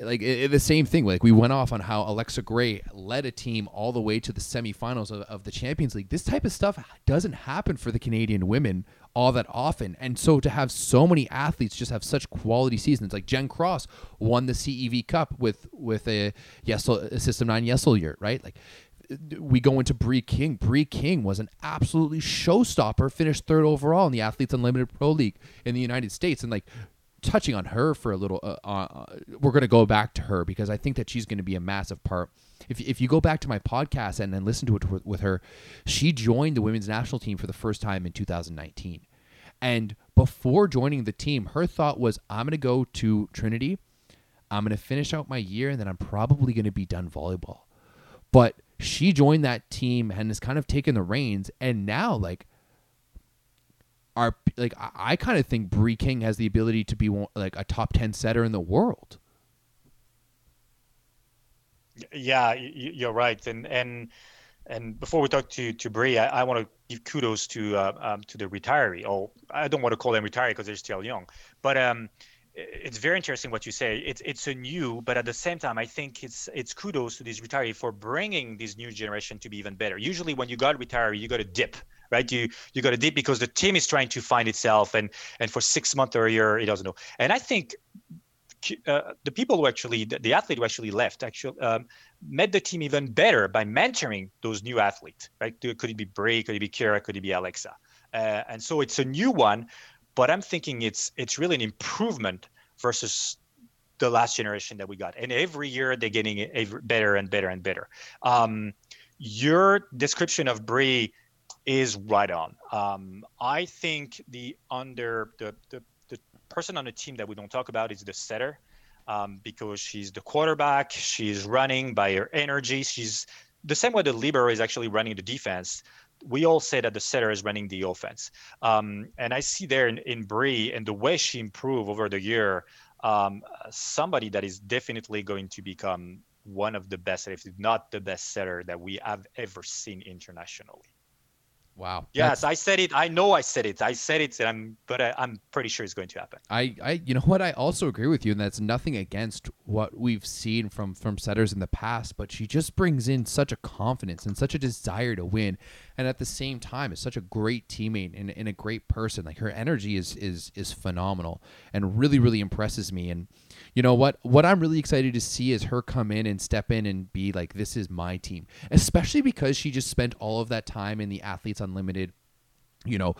like it, the same thing. Like we went off on how Alexa Gray led a team all the way to the semifinals of, of the Champions League. This type of stuff doesn't happen for the Canadian women all that often. And so to have so many athletes just have such quality seasons, like Jen Cross won the CEV Cup with with a Yesel a System Nine Yeşilyurt, right? Like we go into Brie King. Brie King was an absolutely showstopper, finished third overall in the Athletes Unlimited Pro League in the United States, and like touching on her for a little, uh, uh, we're going to go back to her because I think that she's going to be a massive part. If, if you go back to my podcast and then listen to it with her, she joined the women's national team for the first time in 2019. And before joining the team, her thought was, I'm going to go to Trinity. I'm going to finish out my year and then I'm probably going to be done volleyball. But she joined that team and has kind of taken the reins. And now, like, are like I, kind of think Brie King has the ability to be one, like a top ten setter in the world. Yeah, you're right, and and and before we talk to to Brie, I, I want to give kudos to uh, um, to the retiree. Oh, I don't want to call them retiree because they're still young, but um, it's very interesting what you say. It's it's a new, but at the same time, I think it's it's kudos to these retiree for bringing this new generation to be even better. Usually, when you got retiree, you got a dip right? You you got a dip because the team is trying to find itself, and and for six months or a year, it doesn't know. And I think uh, the people who actually the, the, athlete who actually left actually um, made the team even better by mentoring those new athletes right? Could it be Brie could it be Kira could it be Alexa? Uh, and so it's a new one but I'm thinking it's it's really an improvement versus the last generation that we got. And every year they're getting better and better and better. Um, your description of Brie is right on. Um, I think the under the, the the person on the team that we don't talk about is the setter, um, because she's the quarterback. She's running by her energy. She's the same way the libero is actually running the defense. We all say that the setter is running the offense, um, and I see there in, in and the way she improved over the year, um, somebody that is definitely going to become one of the best, if not the best setter that we have ever seen internationally. Wow. Yes, I said it. I know I said it. I said it. And I'm, but I, I'm pretty sure it's going to happen. I, I, you know what? I also agree with you, and that's nothing against what we've seen from from setters in the past. But she just brings in such a confidence and such a desire to win, and at the same time, is such a great teammate and, and a great person. Like her energy is is is phenomenal, and really really impresses me. And you know what? What I'm really excited to see is her come in and step in and be like, this is my team, especially because she just spent all of that time in the Athletes Unlimited, you know,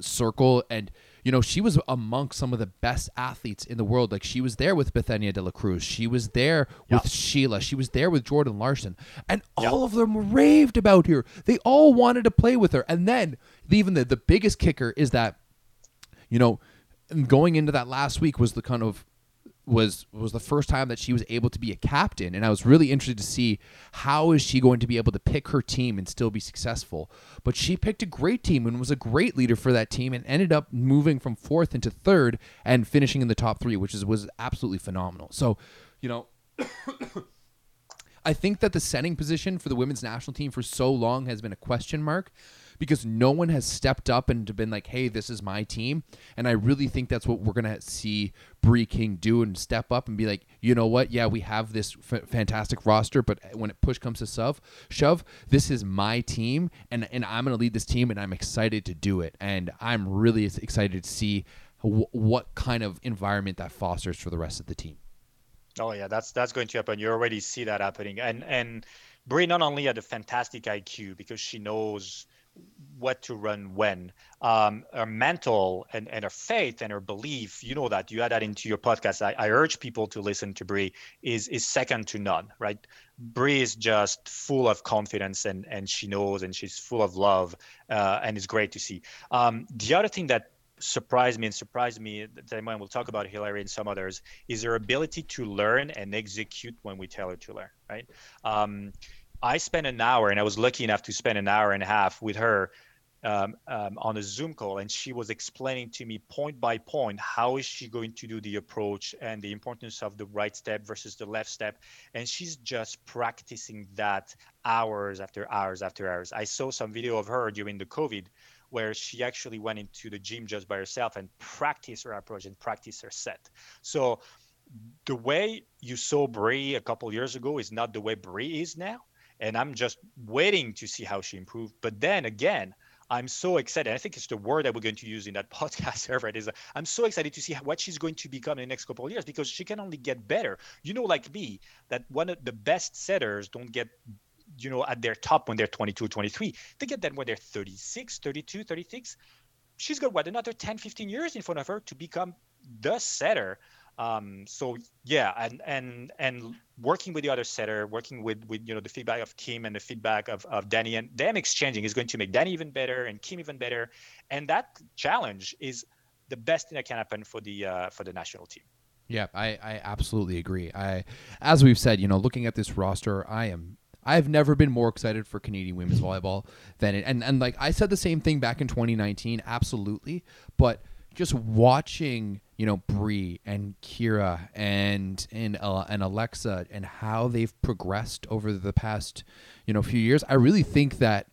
circle. And, you know, she was amongst some of the best athletes in the world. Like she was there with Bethania de la Cruz. She was there with Sheila. She was there with Jordan Larson. And Yeah. all of them raved about her. They all wanted to play with her. And then even the, the biggest kicker is that you know, going into that last week was the kind of was was the first time that she was able to be a captain and I was really interested to see how is she going to be able to pick her team and still be successful. But she picked a great team and was a great leader for that team and ended up moving from fourth into third and finishing in the top 3 which is was absolutely phenomenal. So you know [COUGHS] I think that the setting position for the women's national team for so long has been a question mark because no one has stepped up and been like, hey, this is my team. And I really think that's what we're going to see Brie King do and step up and be like, you know what? Yeah, we have this f- fantastic roster, but when it push comes to shove, shove, this is my team and, and I'm going to lead this team and I'm excited to do it. And I'm really excited to see w- what kind of environment that fosters for the rest of the team. Oh yeah, that's that's going to happen. You already see that happening. And and Brie not only had a fantastic IQ because she knows what to run when. Um, her mental and, and her faith and her belief, you know that you add that into your podcast. I, I urge people to listen to Brie is is second to none, right? Brie is just full of confidence and and she knows and she's full of love uh, and it's great to see. Um, the other thing that surprised me and surprised me that we'll talk about Hillary and some others is her ability to learn and execute when we tell her to learn, right? Um, I spent an hour, and I was lucky enough to spend an hour and a half with her um, um, on a Zoom call, and she was explaining to me point by point how is she going to do the approach and the importance of the right step versus the left step, and she's just practicing that hours after hours after hours. I saw some video of her during the COVID where she actually went into the gym just by herself and practiced her approach and practiced her set. So the way you saw Brie a couple years ago is not the way Brie is now. And I'm just waiting to see how she improved. But then again, I'm so excited. I think it's the word that we're going to use in that [LAUGHS] podcast, Everett, is uh, I'm so excited to see what she's going to become in the next couple of years because she can only get better. You know, like me, that one of the best setters don't get you know at their top when they're 22 23 they get that when they're 36 32 36 she's got what another 10 15 years in front of her to become the setter um, so yeah and and and working with the other setter working with with you know the feedback of kim and the feedback of, of danny and them exchanging is going to make danny even better and kim even better and that challenge is the best thing that can happen for the uh, for the national team Yeah, I, I absolutely agree. I, as we've said, you know, looking at this roster, I am. I've never been more excited for Canadian women's volleyball than it. And and like I said the same thing back in 2019, absolutely. But just watching, you know, Brie and Kira and and uh, and Alexa and how they've progressed over the past, you know, few years, I really think that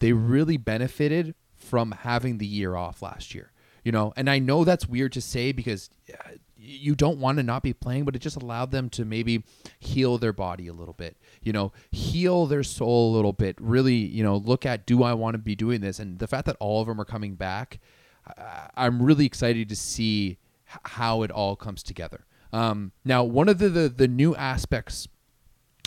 they really benefited from having the year off last year. You know, and I know that's weird to say because uh, you don't want to not be playing, but it just allowed them to maybe heal their body a little bit. You know, heal their soul a little bit. Really, you know, look at do I want to be doing this? And the fact that all of them are coming back, I'm really excited to see how it all comes together. Um, now, one of the, the the new aspects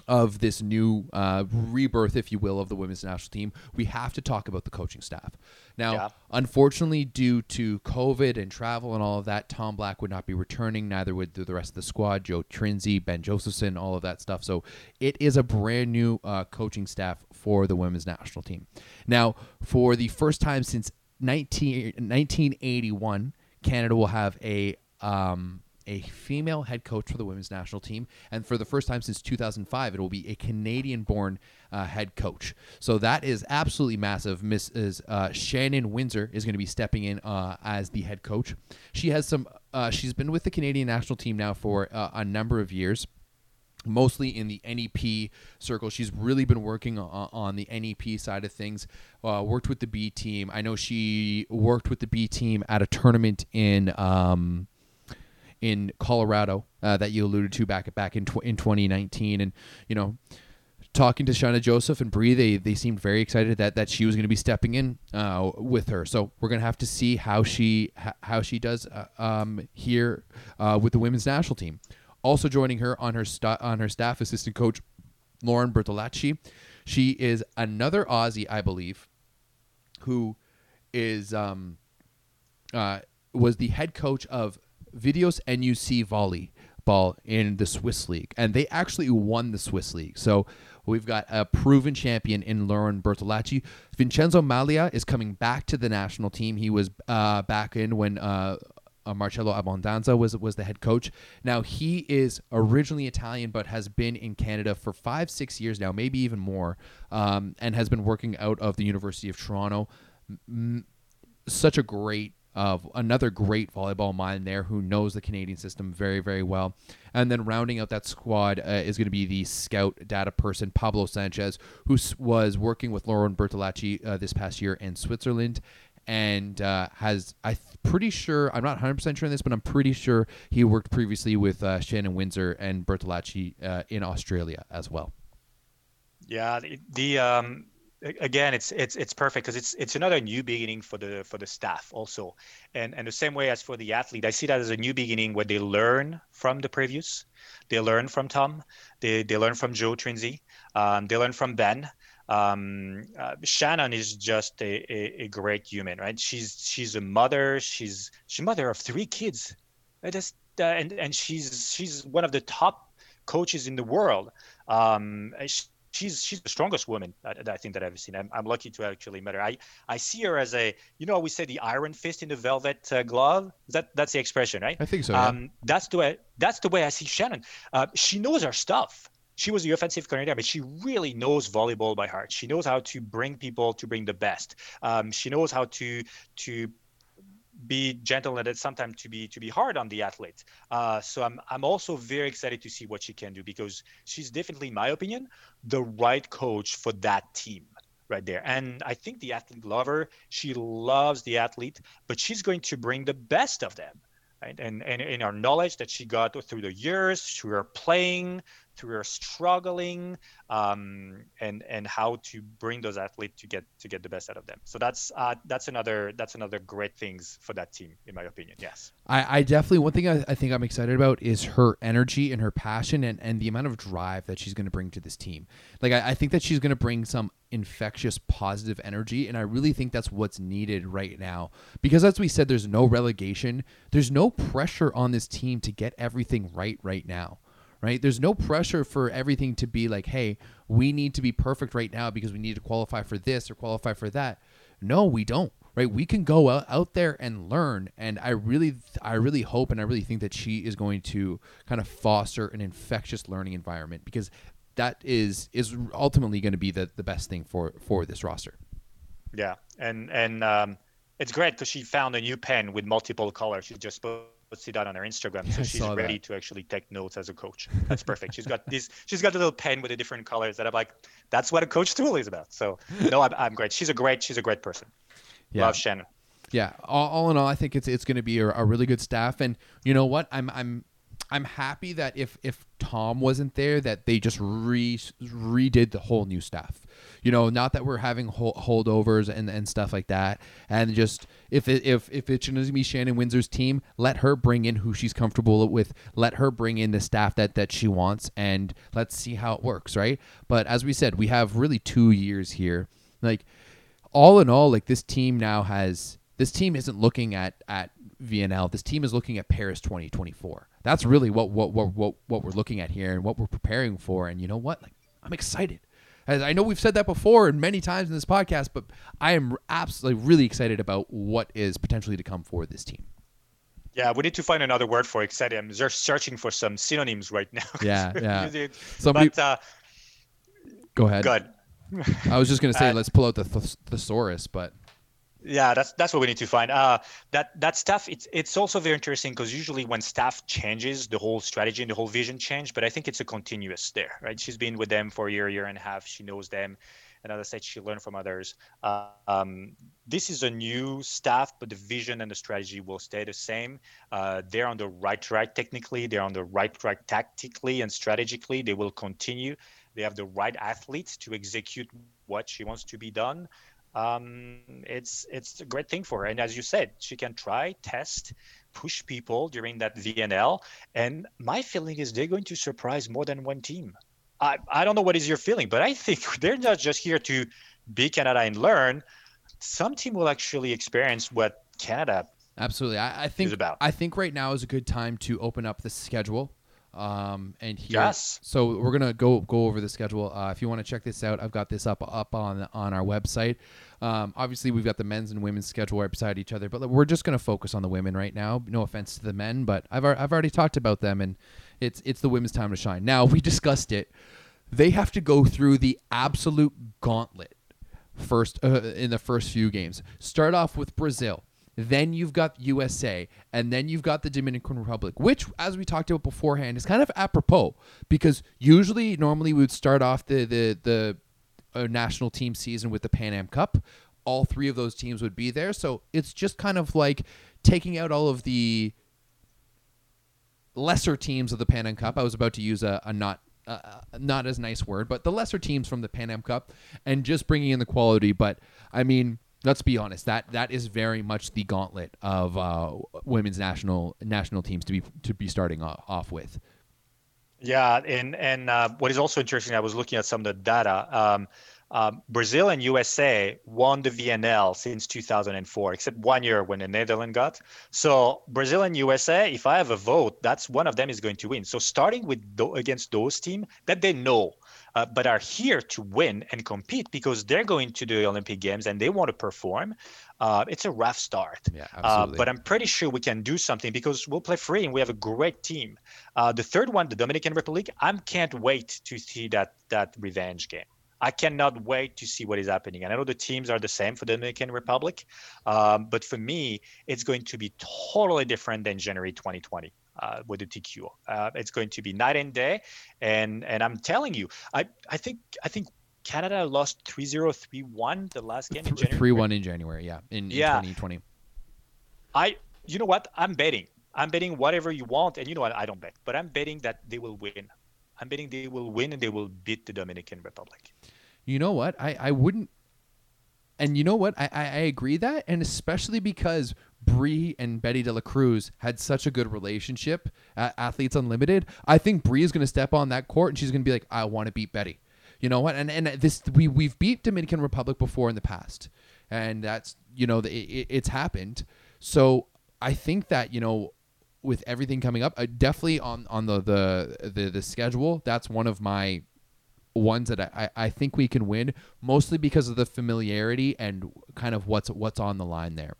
of this new uh, rebirth, if you will, of the women's national team, we have to talk about the coaching staff. Now, Yeah. unfortunately, due to COVID and travel and all of that, Tom Black would not be returning. Neither would the rest of the squad, Joe Trinsey, Ben Josephson, all of that stuff. So it is a brand new uh, coaching staff for the women's national team. Now, for the first time since 19, 1981, Canada will have a um, a female head coach for the women's national team, and for the first time since 2005, it will be a Canadian-born uh, head coach. So that is absolutely massive. Mrs. Uh, Shannon Winzer is going to be stepping in uh, as the head coach. She has some. Uh, she's been with the Canadian national team now for uh, a number of years. Mostly in the NEP circle. She's really been working on, on the NEP side of things. Uh, worked with the B team. I know she worked with the B team at a tournament in um, in Colorado uh, that you alluded to back back in tw- in 2019, and you know. Talking to Shainah Joseph and Brie, they, they seemed very excited that, that she was going to be stepping in uh, with her. So we're going to have to see how she how she does uh, um, here uh, with the women's national team. Also joining her on her st- on her staff, assistant coach Lauren Bertolacci. She is another Aussie, I believe, who is um, uh, was the head coach of Viteos NUC volleyball in the Swiss league, and they actually won the Swiss league. So we've got a proven champion in Lauren Bertolacci. Vincenzo Malia is coming back to the national team. He was uh, back in when uh, uh, Marcello Abbondanza was was the head coach. Now he is originally Italian, but has been in Canada for five, six years now, maybe even more, um, and has been working out of the University of Toronto. M- such a great uh, another great volleyball mind there who knows the Canadian system very, very well. And then rounding out that squad uh, is going to be the scout data person, Pablo Sanchez, who was working with Lauren Bertolacci uh, this past year in Switzerland and uh, has I'm pretty sure I'm not 100 percent sure on this, but I'm pretty sure he worked previously with uh, Shannon Winzer and Bertolacci uh, in Australia as well. Yeah, the, the um, again, it's it's it's perfect because it's it's another new beginning for the for the staff also, and and the same way as for the athlete, I see that as a new beginning where they learn from the previous, they learn from Tom, they they learn from Joe Trinsey, um, they learn from Ben, um, uh, Shannon is just a, a, a, great human, right? She's she's a mother. She's she's mother of three kids. Just, uh, and and she's she's one of the top coaches in the world. Um, she's she's the strongest woman that, I think that I've seen. I'm, I'm lucky to actually met her. I, I see her as a you know we say the iron fist in the velvet uh, glove. That that's the expression, right? I think so. Yeah. Um, that's the way that's the way I see Shannon. Uh, she knows her stuff she was the offensive coordinator, but she really knows volleyball by heart. She knows how to bring people to bring the best. Um, she knows how to to be gentle and sometimes to be to be hard on the athlete. Uh, so I'm I'm also very excited to see what she can do because she's definitely, in my opinion, the right coach for that team right there. And I think the athlete lover. She loves the athlete, but she's going to bring the best of them. Right? And, and in our knowledge that she got through the years, through her playing, through struggling um, and and how to bring those athletes to get to get the best out of them. So that's uh, that's another that's another great things for that team, in my opinion. Yes, I, I definitely one thing I, I think I'm excited about is her energy and her passion and, and the amount of drive that she's going to bring to this team. Like I, I think that she's going to bring some infectious positive energy, and I really think that's what's needed right now because as we said, there's no relegation, there's no pressure on this team to get everything right right now right? There's no pressure for everything to be like, hey, we need to be perfect right now because we need to qualify for this or qualify for that. No, we don't. Right? We can go out, out there and learn, and I really, I really hope and I really think that she is going to kind of foster an infectious learning environment because that is is ultimately going to be the, the best thing for for this roster. Yeah, and and um, it's great because she found a new pen with multiple colors. She just put it out on her Instagram, so she's ready that. to actually take notes as a coach. That's perfect. she's got this. She's got a little pen with the different colors that I'm like, that's what a coach tool is about. So no, I'm, I'm great. She's a great. She's a great person. Yeah. Love Shannon. Yeah. All, all in all, I think it's it's going to be a, a really good staff, and you know what? I'm I'm I'm happy that if if Tom wasn't there, that they just re redid the whole new staff. You know, not that we're having holdovers and, and stuff like that. And just if it, if if it's going to be Shannon Winzer's team, let her bring in who she's comfortable with. Let her bring in the staff that that she wants, and let's see how it works, right? But as we said, we have really two years here. Like all in all, like this team now has this team isn't looking at at VNL. This team is looking at Paris 2024. That's really what what what what, what we're looking at here and what we're preparing for. And you know what? Like I'm excited. As I know we've said that before and many times in this podcast, but I am absolutely really excited about what is potentially to come for this team. Yeah, we need to find another word for excited. I'm just searching for some synonyms right now. [LAUGHS] Yeah, yeah. Somebody, but, uh, go ahead. Good. I was just gonna [LAUGHS] say, uh, let's pull out the th- thesaurus, but yeah, that's that's what we need to find. Uh, that that stuff. It's it's also very interesting because usually when staff changes, the whole strategy and the whole vision change. But I think it's a continuous there, right? She's been with them for a year, year and a half. She knows them, and as I said, she learned from others. Uh, um, this is a new staff, but the vision and the strategy will stay the same. Uh, they're on the right track technically. They're on the right track tactically and strategically. They will continue. They have the right athletes to execute what she wants to be done um, it's it's a great thing for her. And as you said, she can try, test, push people during that VNL. And my feeling is they're going to surprise more than one team. I, I don't know what is your feeling, but I think [LAUGHS] they're not just here to be Canada and learn. Some team will actually experience what Canada Absolutely. I, I think I think right now is a good time to open up the schedule um, and here, yes. so we're gonna go go over the schedule. Uh, if you want to check this out, I've got this up up on on our website. Um, obviously, we've got the men's and women's schedule right beside each other, but we're just gonna focus on the women right now. No offense to the men, but I've I've already talked about them, and it's it's the women's time to shine. Now we [LAUGHS] discussed it. They have to go through the absolute gauntlet first uh, in the first few games. Start off with Brazil. Then you've got USA, and then you've got the Dominican Republic, which, as we talked about beforehand, is kind of apropos because usually, normally, we would start off the the the uh, national team season with the Pan Am Cup. All three of those teams would be there, so it's just kind of like taking out all of the lesser teams of the Pan Am Cup. I was about to use a, a not uh, not as nice word, but the lesser teams from the Pan Am Cup, and just bringing in the quality. But I mean, let's be honest that that is very much the gauntlet of uh, women's national national teams to be to be starting off with. Yeah, and and uh, what is also interesting, I was looking at some of the data. Um, um, Brazil and USA won the VNL since 2004, except one year when the Netherlands got. So Brazil and USA, if I have a vote, that's one of them is going to win. So starting with against those teams that they know uh, but are here to win and compete because they're going to the Olympic Games and they want to perform. Uh, it's a rough start. Yeah, uh, absolutely. But I'm pretty sure we can do something because we'll play free and we have a great team. Uh, the third one, the Dominican Republic, I can't wait to see that that revenge game. I cannot wait to see what is happening. And I know the teams are the same for the Dominican Republic, um, but for me, it's going to be totally different than January 2020 uh, with the TQ. Uh, it's going to be night and day, and and I'm telling you, I I think I think Canada lost 3-0, 3-1 the last game in January. 3-1 in January, yeah, in, yeah. in 2020. I you know what? I'm betting. I'm betting whatever you want, and you know what? I don't bet, but I'm betting that they will win. I'm betting they will win and they will beat the Dominican Republic. You know what? I, I wouldn't and you know what? I, I, I agree that, and especially because Brie and Betty De La Cruz had such a good relationship at Athletes Unlimited. I think Brie is going to step on that court and she's going to be like, I want to beat Betty. You know what? And and this we we've beat Dominican Republic before in the past, and that's you know it, it's happened. So I think that you know with everything coming up, uh, definitely on on the, the the the schedule, that's one of my ones that I, I think we can win, mostly because of the familiarity and kind of what's what's on the line there.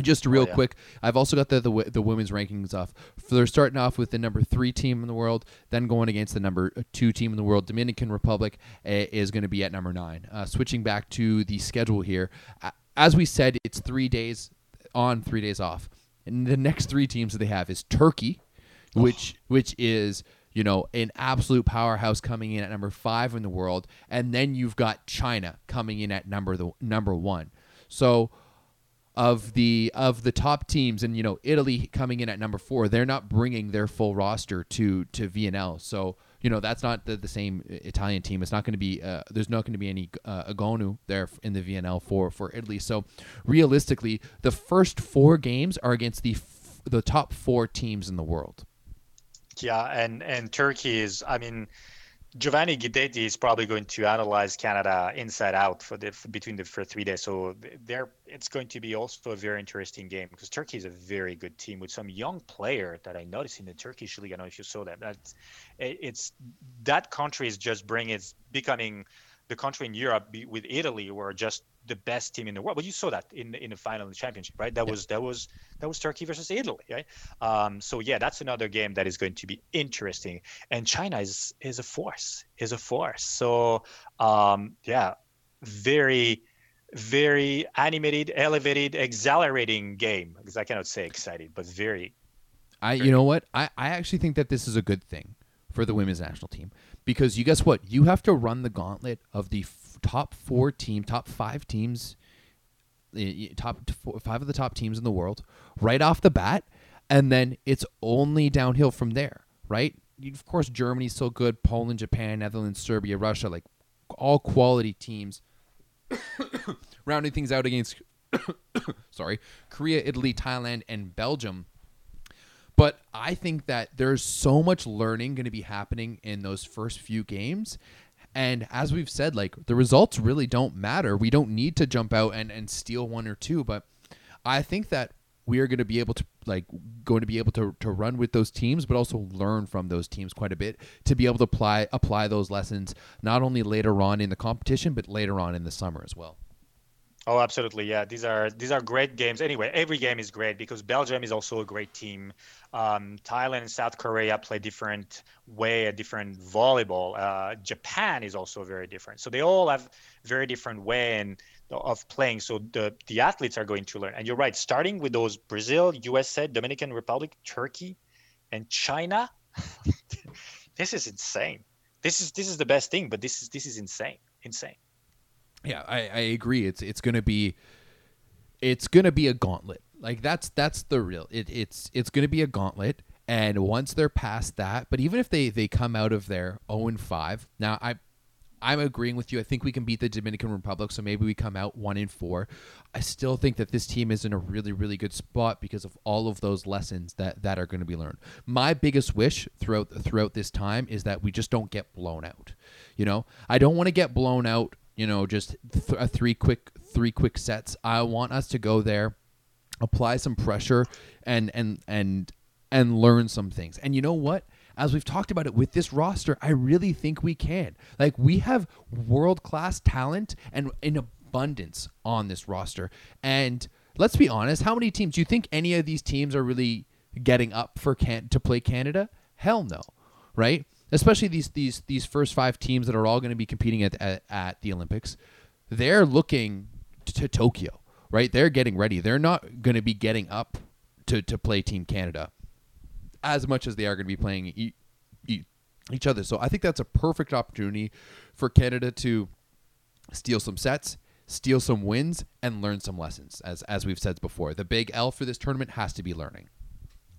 Just real oh, yeah. quick, I've also got the, the, the women's rankings off. They're starting off with the number three team in the world, then going against the number two team in the world. Dominican Republic eh, is going to be at number nine. Uh, switching back to the schedule here, as we said, it's three days on, three days off, and the next three teams that they have is Turkey, which oh. which is you know an absolute powerhouse coming in at number five in the world, and then you've got China coming in at number the number one. So of the of the top teams, and you know Italy coming in at number four, they're not bringing their full roster to to VNL. So you know that's not the, the same Italian team. It's not going to be uh, there's not going to be any uh, Egonu there in the VNL for for Italy. So realistically, the first four games are against the f- the top four teams in the world. Yeah, and and Turkey is I mean Giovanni Guidetti is probably going to analyze Canada inside out for the for between the for three days. So there, it's going to be also a very interesting game because Turkey is a very good team with some young player that I noticed in the Turkish league. I don't know if you saw that. That's it's that country is just bringing it's becoming the country in Europe with Italy were just the best team in the world. But you saw that in in the final in the championship, right? That yeah. was that was that was Turkey versus Italy, right? Um, so yeah, that's another game that is going to be interesting. And China is is a force, is a force. So um, yeah, very very animated, elevated, exhilarating game. Because I cannot say excited, but very. I, you know what? I, I actually think that this is a good thing for the women's national team because you guess what? You have to run the gauntlet of the f- top four team, top five teams, top four, five of the top teams in the world right off the bat, and then it's only downhill from there, right? Of course, Germany's so good. Poland, Japan, Netherlands, Serbia, Russia, like all quality teams. [COUGHS] rounding things out against, [COUGHS] sorry, Korea, Italy, Thailand, and Belgium but I think that there's so much learning going to be happening in those first few games. And as we've said, like the results really don't matter. We don't need to jump out and, and steal one or two. But I think that we are going to be able to like going to be able to, to run with those teams but also learn from those teams quite a bit to be able to apply apply those lessons not only later on in the competition but later on in the summer as well Oh, absolutely. Yeah, these are these are great games. Anyway, every game is great because Belgium is also a great team. Um, Thailand and South Korea play different way, a different volleyball. Uh, Japan is also very different. So they all have very different way and of playing. So the the athletes are going to learn. And you're right. Starting with those Brazil, USA, Dominican Republic, Turkey, and China. [LAUGHS] this is insane. This is this is the best thing, but this is this is insane. Insane. Yeah, I, I agree. It's it's gonna be it's gonna be a gauntlet. Like that's that's the real it, it's it's gonna be a gauntlet. And once they're past that, but even if they they come out of there 0 and 5, now I I'm agreeing with you. I think we can beat the Dominican Republic, so maybe we come out one in four. I still think that this team is in a really, really good spot because of all of those lessons that that are going to be learned. My biggest wish throughout throughout this time is that we just don't get blown out. You know, I don't want to get blown out you know, just th- a three quick three quick sets. I want us to go there, apply some pressure, and and and and learn some things. And you know what? As we've talked about it with this roster, I really think we can. Like we have world class talent and in abundance on this roster. And let's be honest, how many teams do you think any of these teams are really getting up for can to play Canada? Hell no, right? Especially these these these first five teams that are all going to be competing at, at, at the Olympics, they're looking to Tokyo, right? They're getting ready. They're not going to be getting up to, to play Team Canada as much as they are going to be playing e- e- each other. So I think that's a perfect opportunity for Canada to steal some sets, steal some wins, and learn some lessons. As as we've said before, the big L for this tournament has to be learning.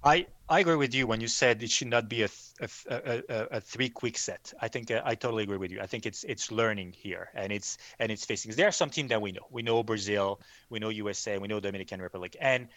I, I agree with you when you said it should not be a, a, a, a three quick set. I think uh, I totally agree with you. I think it's it's learning here and it's and it's facing. There are some teams that we know. We know Brazil, we know USA, we know Dominican Republic, and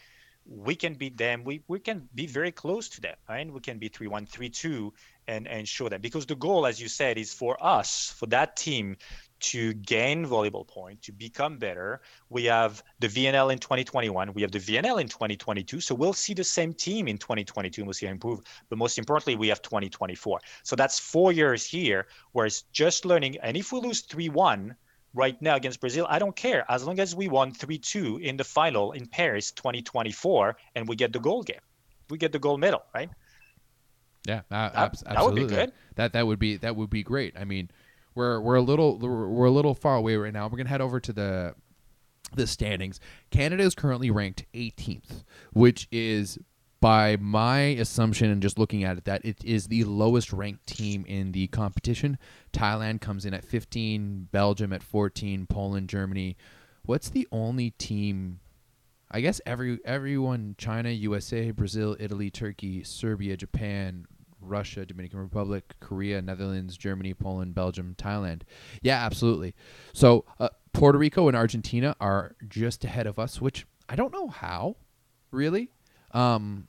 we can beat them. We we can be very close to them, right? We can be three one, three two, and and show them because the goal, as you said, is for us, for that team to gain volleyball point, to become better. We have the VNL in 2021. We have the VNL in 2022. So we'll see the same team in 2022 and we'll see improve. But most importantly, we have 2024. So that's four years here where it's just learning. And if we lose 3 1 right now against Brazil, I don't care. As long as we won 3 2 in the final in Paris 2024 and we get the gold game, we get the gold medal, right? Yeah, uh, that, absolutely. That would be good. That that would be that would be great. I mean, we're we're a little we're a little far away right now. We're gonna head over to the the standings. Canada is currently ranked 18th, which is by my assumption and just looking at it that it is the lowest ranked team in the competition. Thailand comes in at 15, Belgium at 14, Poland, Germany. What's the only team I guess every everyone China, USA, Brazil, Italy, Turkey, Serbia, Japan, Russia, Dominican Republic, Korea, Netherlands, Germany, Poland, Belgium, Thailand. Yeah, absolutely. So uh, Puerto Rico and Argentina are just ahead of us, which I don't know how, really. Um,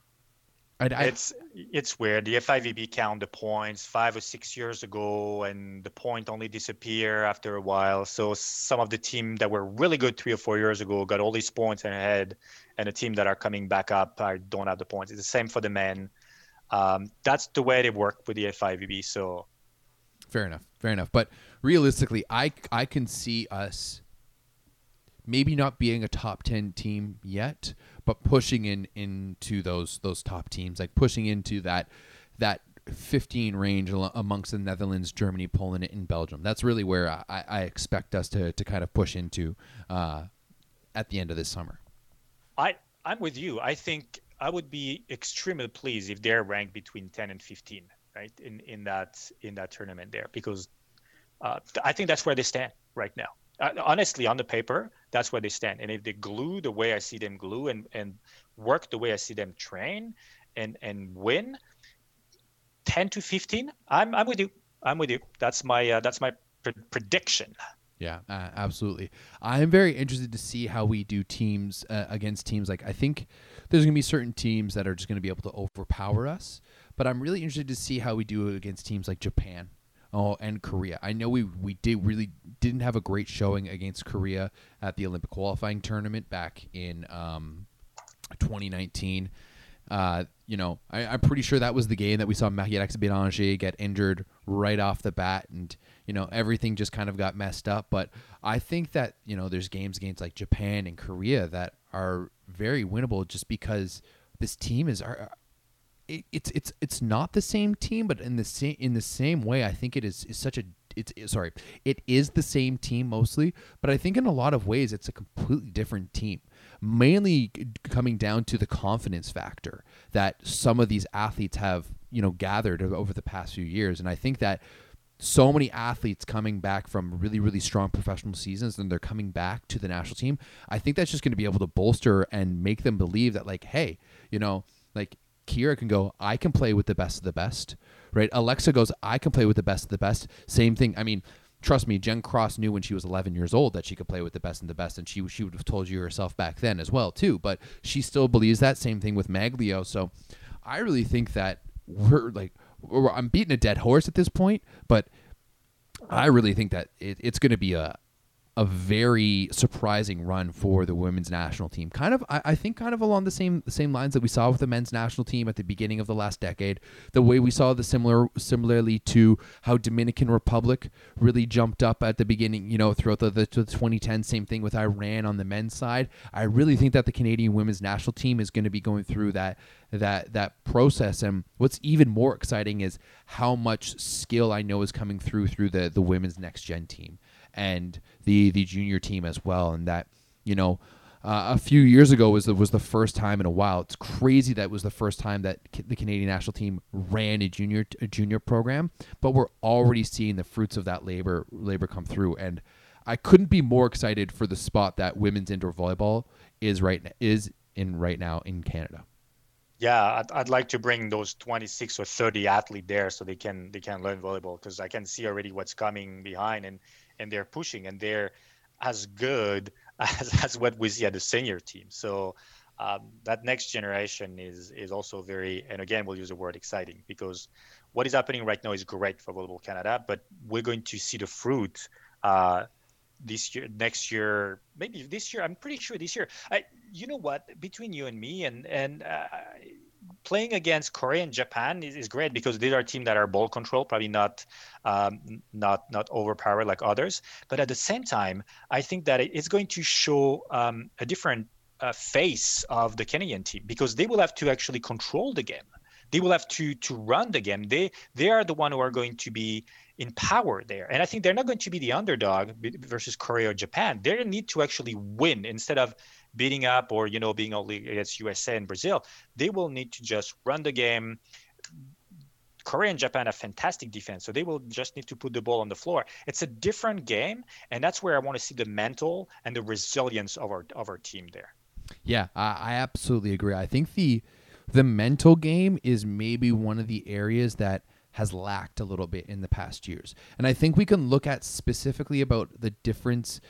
I, I, it's it's weird. The FIVB count the points five or six years ago, and the point only disappear after a while. So some of the team that were really good three or four years ago got all these points ahead, and the team that are coming back up are, don't have the points. It's the same for the men um, that's the way they work with the FIVB. So fair enough, fair enough. But realistically, I I can see us maybe not being a top 10 team yet but pushing in into those those top teams like pushing into that that 15 range amongst the Netherlands, Germany, Poland, and Belgium. That's really where I, I expect us to, to kind of push into uh, at the end of this summer. I I'm with you. I think I would be extremely pleased if they're ranked between 10 and 15, right? In in that in that tournament there, because uh, I think that's where they stand right now. Uh, honestly, on the paper, that's where they stand. And if they glue the way I see them glue and and work the way I see them train and and win, 10 to 15, I'm I'm with you. I'm with you. That's my uh, that's my pre- prediction. Yeah, uh, absolutely. I'm very interested to see how we do teams uh, against teams. Like I think there's going to be certain teams that are just going to be able to overpower us, but I'm really interested to see how we do against teams like Japan. Oh, and Korea. I know we we did really didn't have a great showing against Korea at the Olympic qualifying tournament back in um, 2019. Uh, you know, I, am pretty sure that was the game that we saw Marie-Alexandre Bélanger get injured right off the bat, and you know everything just kind of got messed up. But I think that you know there's games against like Japan and Korea that are very winnable just because this team is. It, it's it's it's not the same team, but in the same in the same way, I think it is, is such a it's sorry, it is the same team mostly, but I think in a lot of ways it's a completely different team. Mainly coming down to the confidence factor that some of these athletes have, you know, gathered over the past few years, and I think that so many athletes coming back from really really strong professional seasons and they're coming back to the national team i think that's just going to be able to bolster and make them believe that like hey you know like Kira can go, I can play with the best of the best, right? Alexa goes, I can play with the best of the best. Same thing. I mean, trust me, Jen Cross knew when she was 11 years old that she could play with the best and the best, and she she would have told you herself back then as well too. But she still believes that. Same thing with Maglio. So I really think that we're like I'm beating a dead horse at this point, but I really think that it, it's going to be a a very surprising run for the women's national team. Kind of, I, I, think, kind of along the same the same lines that we saw with the men's national team at the beginning of the last decade. The way we saw the similar, similarly to how Dominican Republic really jumped up at the beginning. You know, throughout the, the, the 2010, same thing with Iran on the men's side. I really think that the Canadian women's national team is going to be going through that that that process. And what's even more exciting is how much skill I know is coming through through the the women's next gen team and the the junior team as well. And that you know. Uh, a few years ago was was the first time in a while. It's crazy that was the first time that the Canadian national team ran a junior a junior program, but we're already seeing the fruits of that labor labor come through. And I couldn't be more excited for the spot that women's indoor volleyball is right is in right now in Canada. Yeah, I'd, I'd like to bring those 26 or 30 athletes there so they can they can learn volleyball because I can see already what's coming behind and and they're pushing and they're as good [LAUGHS] as, as what we see at the senior team. So um, that next generation is is also very and again we'll use the word exciting because what is happening right now is great for volleyball Canada, but we're going to see the fruit uh, this year, next year, maybe this year. I'm pretty sure this year. I, you know what? Between you and me, and and uh, playing against Korea and Japan is, is, great because these are teams that are ball control, probably not um, not not overpowered like others. But at the same time, I think that it's going to show um, a different uh, face of the Canadian team because they will have to actually control the game. They will have to to run the game. They they are the one who are going to be in power there. And I think they're not going to be the underdog versus Korea or Japan. They need to actually win instead of beating up or you know being only against USA and Brazil. They will need to just run the game. Korea and Japan have fantastic defense, so they will just need to put the ball on the floor. It's a different game, and that's where I want to see the mental and the resilience of our of our team there. Yeah, I, I absolutely agree. I think the the mental game is maybe one of the areas that has lacked a little bit in the past years. And I think we can look at specifically about the difference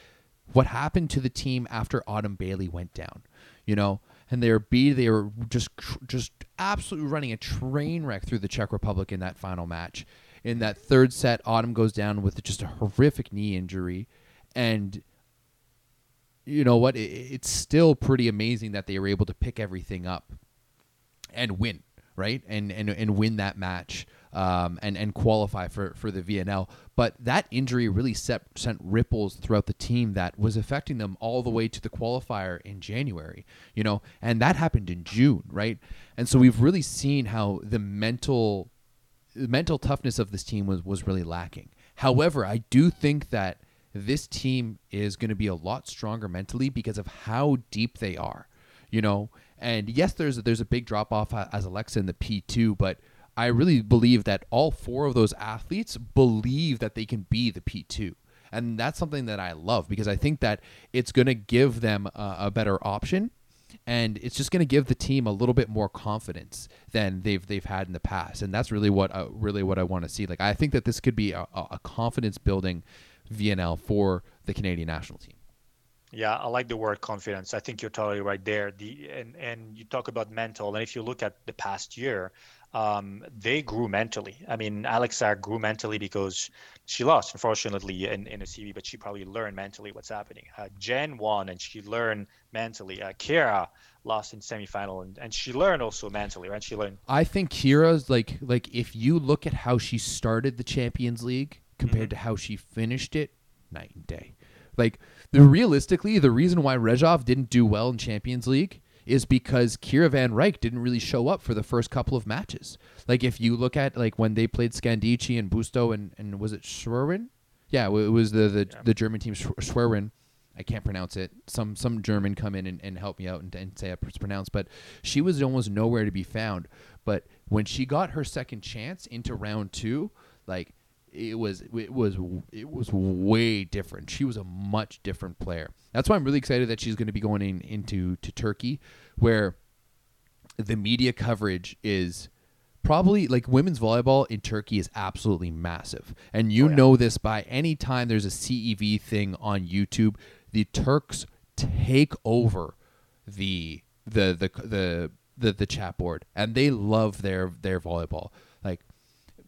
what happened to the team after Autumn Bailey went down, you know, and they were beat. They were just just absolutely running a train wreck through the Czech Republic in that final match. In that third set, Autumn goes down with just a horrific knee injury, and you know what? It, it's still pretty amazing that they were able to pick everything up and win, right? And and and win that match um, and and qualify for for the VNL. But that injury really set, sent ripples throughout the team that was affecting them all the way to the qualifier in January. You know, and that happened in June, right? And so we've really seen how the mental the mental toughness of this team was was really lacking. However, I do think that this team is going to be a lot stronger mentally because of how deep they are. You know, and yes, there's there's a big drop off as Alexa in the P two, but I really believe that all four of those athletes believe that they can be the P two. And that's something that I love because I think that it's going to give them a, a better option and it's just going to give the team a little bit more confidence than they've they've had in the past, and that's really what uh, really what I want to see. Like I think that this could be a, a confidence building VNL for the Canadian national team. Yeah, I like the word confidence. I think you're totally right there. The and and you talk about mental, and if you look at the past year, um, they grew mentally. I mean, Alexa grew mentally because she lost, unfortunately, in, in a CEV, but she probably learned mentally what's happening. Uh, Jen won and she learned mentally. Uh, Kira lost in semifinal and, and she learned also mentally, right? She learned. I think Kira's like like if you look at how she started the Champions League compared mm-hmm. to how she finished it, night and day. Like the realistically, the reason why Rzeszów didn't do well in Champions League is because Kira Van Ryk didn't really show up for the first couple of matches. Like if you look at like when they played Scandicci and Busto and, and was it Schwerin? Yeah, it was the the, yeah. the German team Schwerin. I can't pronounce it. Some some German come in and, and help me out and, and say it's pronounced, but she was almost nowhere to be found. But when she got her second chance into round two, like it was it was it was way different. She was a much different player. That's why I'm really excited that she's going to be going in, into to Turkey, where the media coverage is probably like women's volleyball in Turkey is absolutely massive. And you oh, yeah. know this by any time there's a CEV thing on YouTube, the Turks take over the the the the the, the chat board and they love their their volleyball.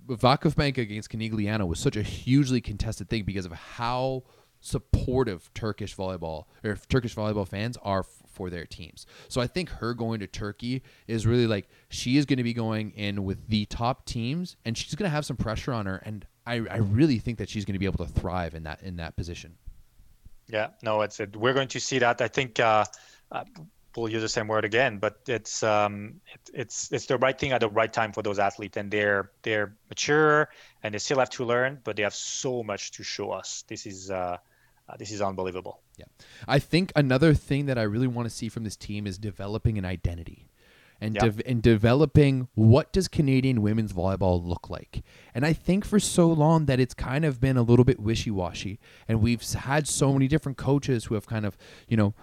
Like VakifBank against Conegliano was such a hugely contested thing because of how supportive Turkish volleyball or Turkish volleyball fans are f- for their teams. So I think her going to Turkey is really like she is going to be going in with the top teams and she's going to have some pressure on her and I, I really think that she's going to be able to thrive in that in that position. Yeah, no, it's it. We're going to see that. I think uh, uh, we'll use the same word again, but it's um, it, it's it's the right thing at the right time for those athletes, and they're they're mature and they still have to learn, but they have so much to show us. This is uh, uh, this is unbelievable. Yeah, I think another thing that I really want to see from this team is developing an identity. And, yeah. de- and developing what does Canadian women's volleyball look like. And I think for so long that it's kind of been a little bit wishy-washy and we've had so many different coaches who have kind of, you know,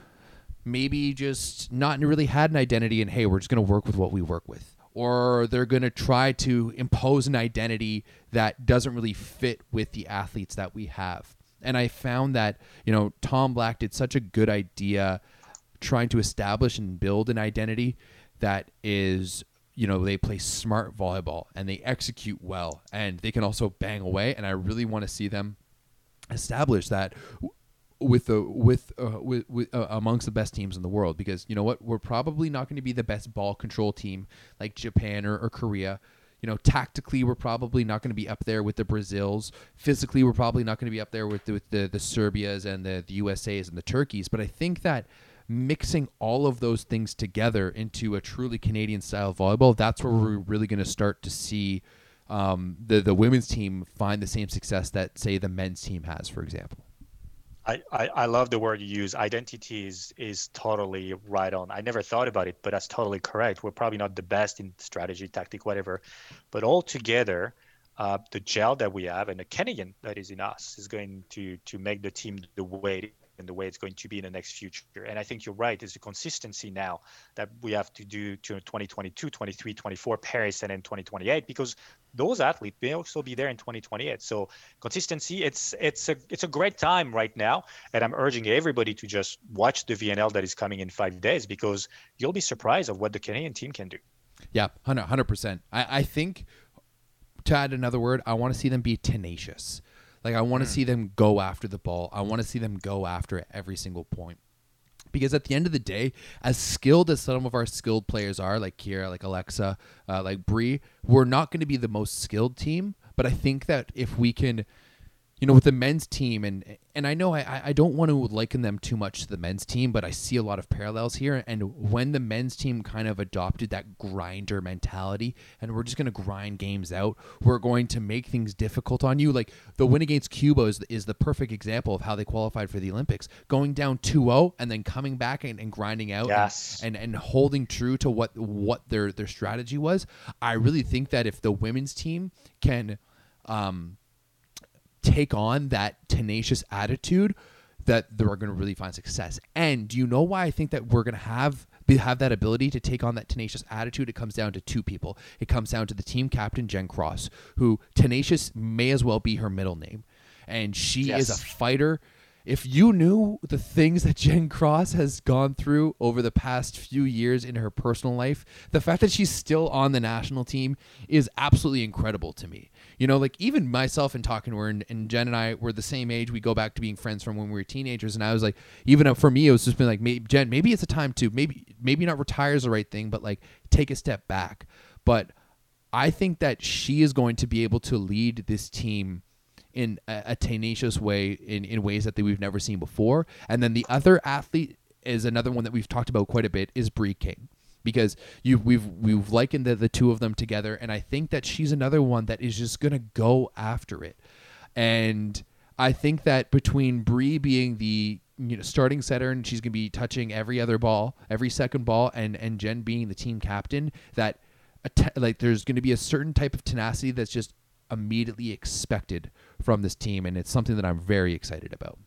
maybe just not really had an identity and hey, we're just going to work with what we work with. Or they're going to try to impose an identity that doesn't really fit with the athletes that we have. And I found that, you know, Tom Black did such a good idea trying to establish and build an identity that is you know they play smart volleyball and they execute well and they can also bang away and i really want to see them establish that with the with uh, with, with uh, amongst the best teams in the world because you know what we're probably not going to be the best ball control team like Japan or, or Korea. You know, tactically we're probably not going to be up there with the Brazils. Physically we're probably not going to be up there with the, with the the Serbias and the the USA's and the Turkeys. But I think that mixing all of those things together into a truly Canadian style volleyball, that's where we're really going to start to see um, the the women's team find the same success that say the men's team has, for example. I, I, love the word you use. Identity is, is totally right on. I never thought about it, but that's totally correct. We're probably not the best in strategy, tactic, whatever. But all together, uh, the gel that we have and the Canadian that is in us is going to to make the team the way and the way it's going to be in the next future. And I think you're right. It's a consistency now that we have to do to 2022, 23, 24, Paris, and then 2028 because those athletes may also be there in 2028. So consistency, it's it's a it's a great time right now, and I'm urging everybody to just watch the VNL that is coming in five days because you'll be surprised of what the Canadian team can do. Yeah, hundred percent. I I think to add another word, I want to see them be tenacious. Like I want to mm. see them go after the ball. I want to see them go after every single point. Because at the end of the day, as skilled as some of our skilled players are, like Kira, like Alexa, uh, like Brie, we're not going to be the most skilled team. But I think that if we can, you know, with the men's team, and and I know I, I don't want to liken them too much to the men's team, but I see a lot of parallels here. And when the men's team kind of adopted that grinder mentality, and we're just going to grind games out, we're going to make things difficult on you. Like the win against Cuba is, is the perfect example of how they qualified for the Olympics, going down 2-0 and then coming back and, and grinding out yes. and, and, and holding true to what what their their strategy was. I really think that if the women's team can. Um, take on that tenacious attitude that they're going to really find success. And do you know why I think that we're going to have have that ability to take on that tenacious attitude? It comes down to two people. It comes down to the team captain Jen Cross, who tenacious may as well be her middle name, and she yes. is a fighter if you knew the things that [LAUGHS] Jen Cross has gone through over the past few years in her personal life, the fact that she's still on the national team is absolutely incredible to me. You know, like even myself and talking to her, and, and Jen and I were the same age. We go back to being friends from when we were teenagers, and I was like, even for me, it was just been like, maybe, Jen, maybe it's a time to maybe maybe not retire is the right thing, but like take a step back. But I think that she is going to be able to lead this team in a, a tenacious way in, in ways that we've never seen before. And then the other athlete is another one that we've talked about quite a bit is Brie King because you we've we've likened the, the two of them together and I think that she's another one that is just to go after it. And I think that between Brie being the you know starting setter and she's to be touching every other ball, every second ball and and Jen being the team captain that like there's to be a certain type of tenacity that's just immediately expected from this team, and it's something that I'm very excited about.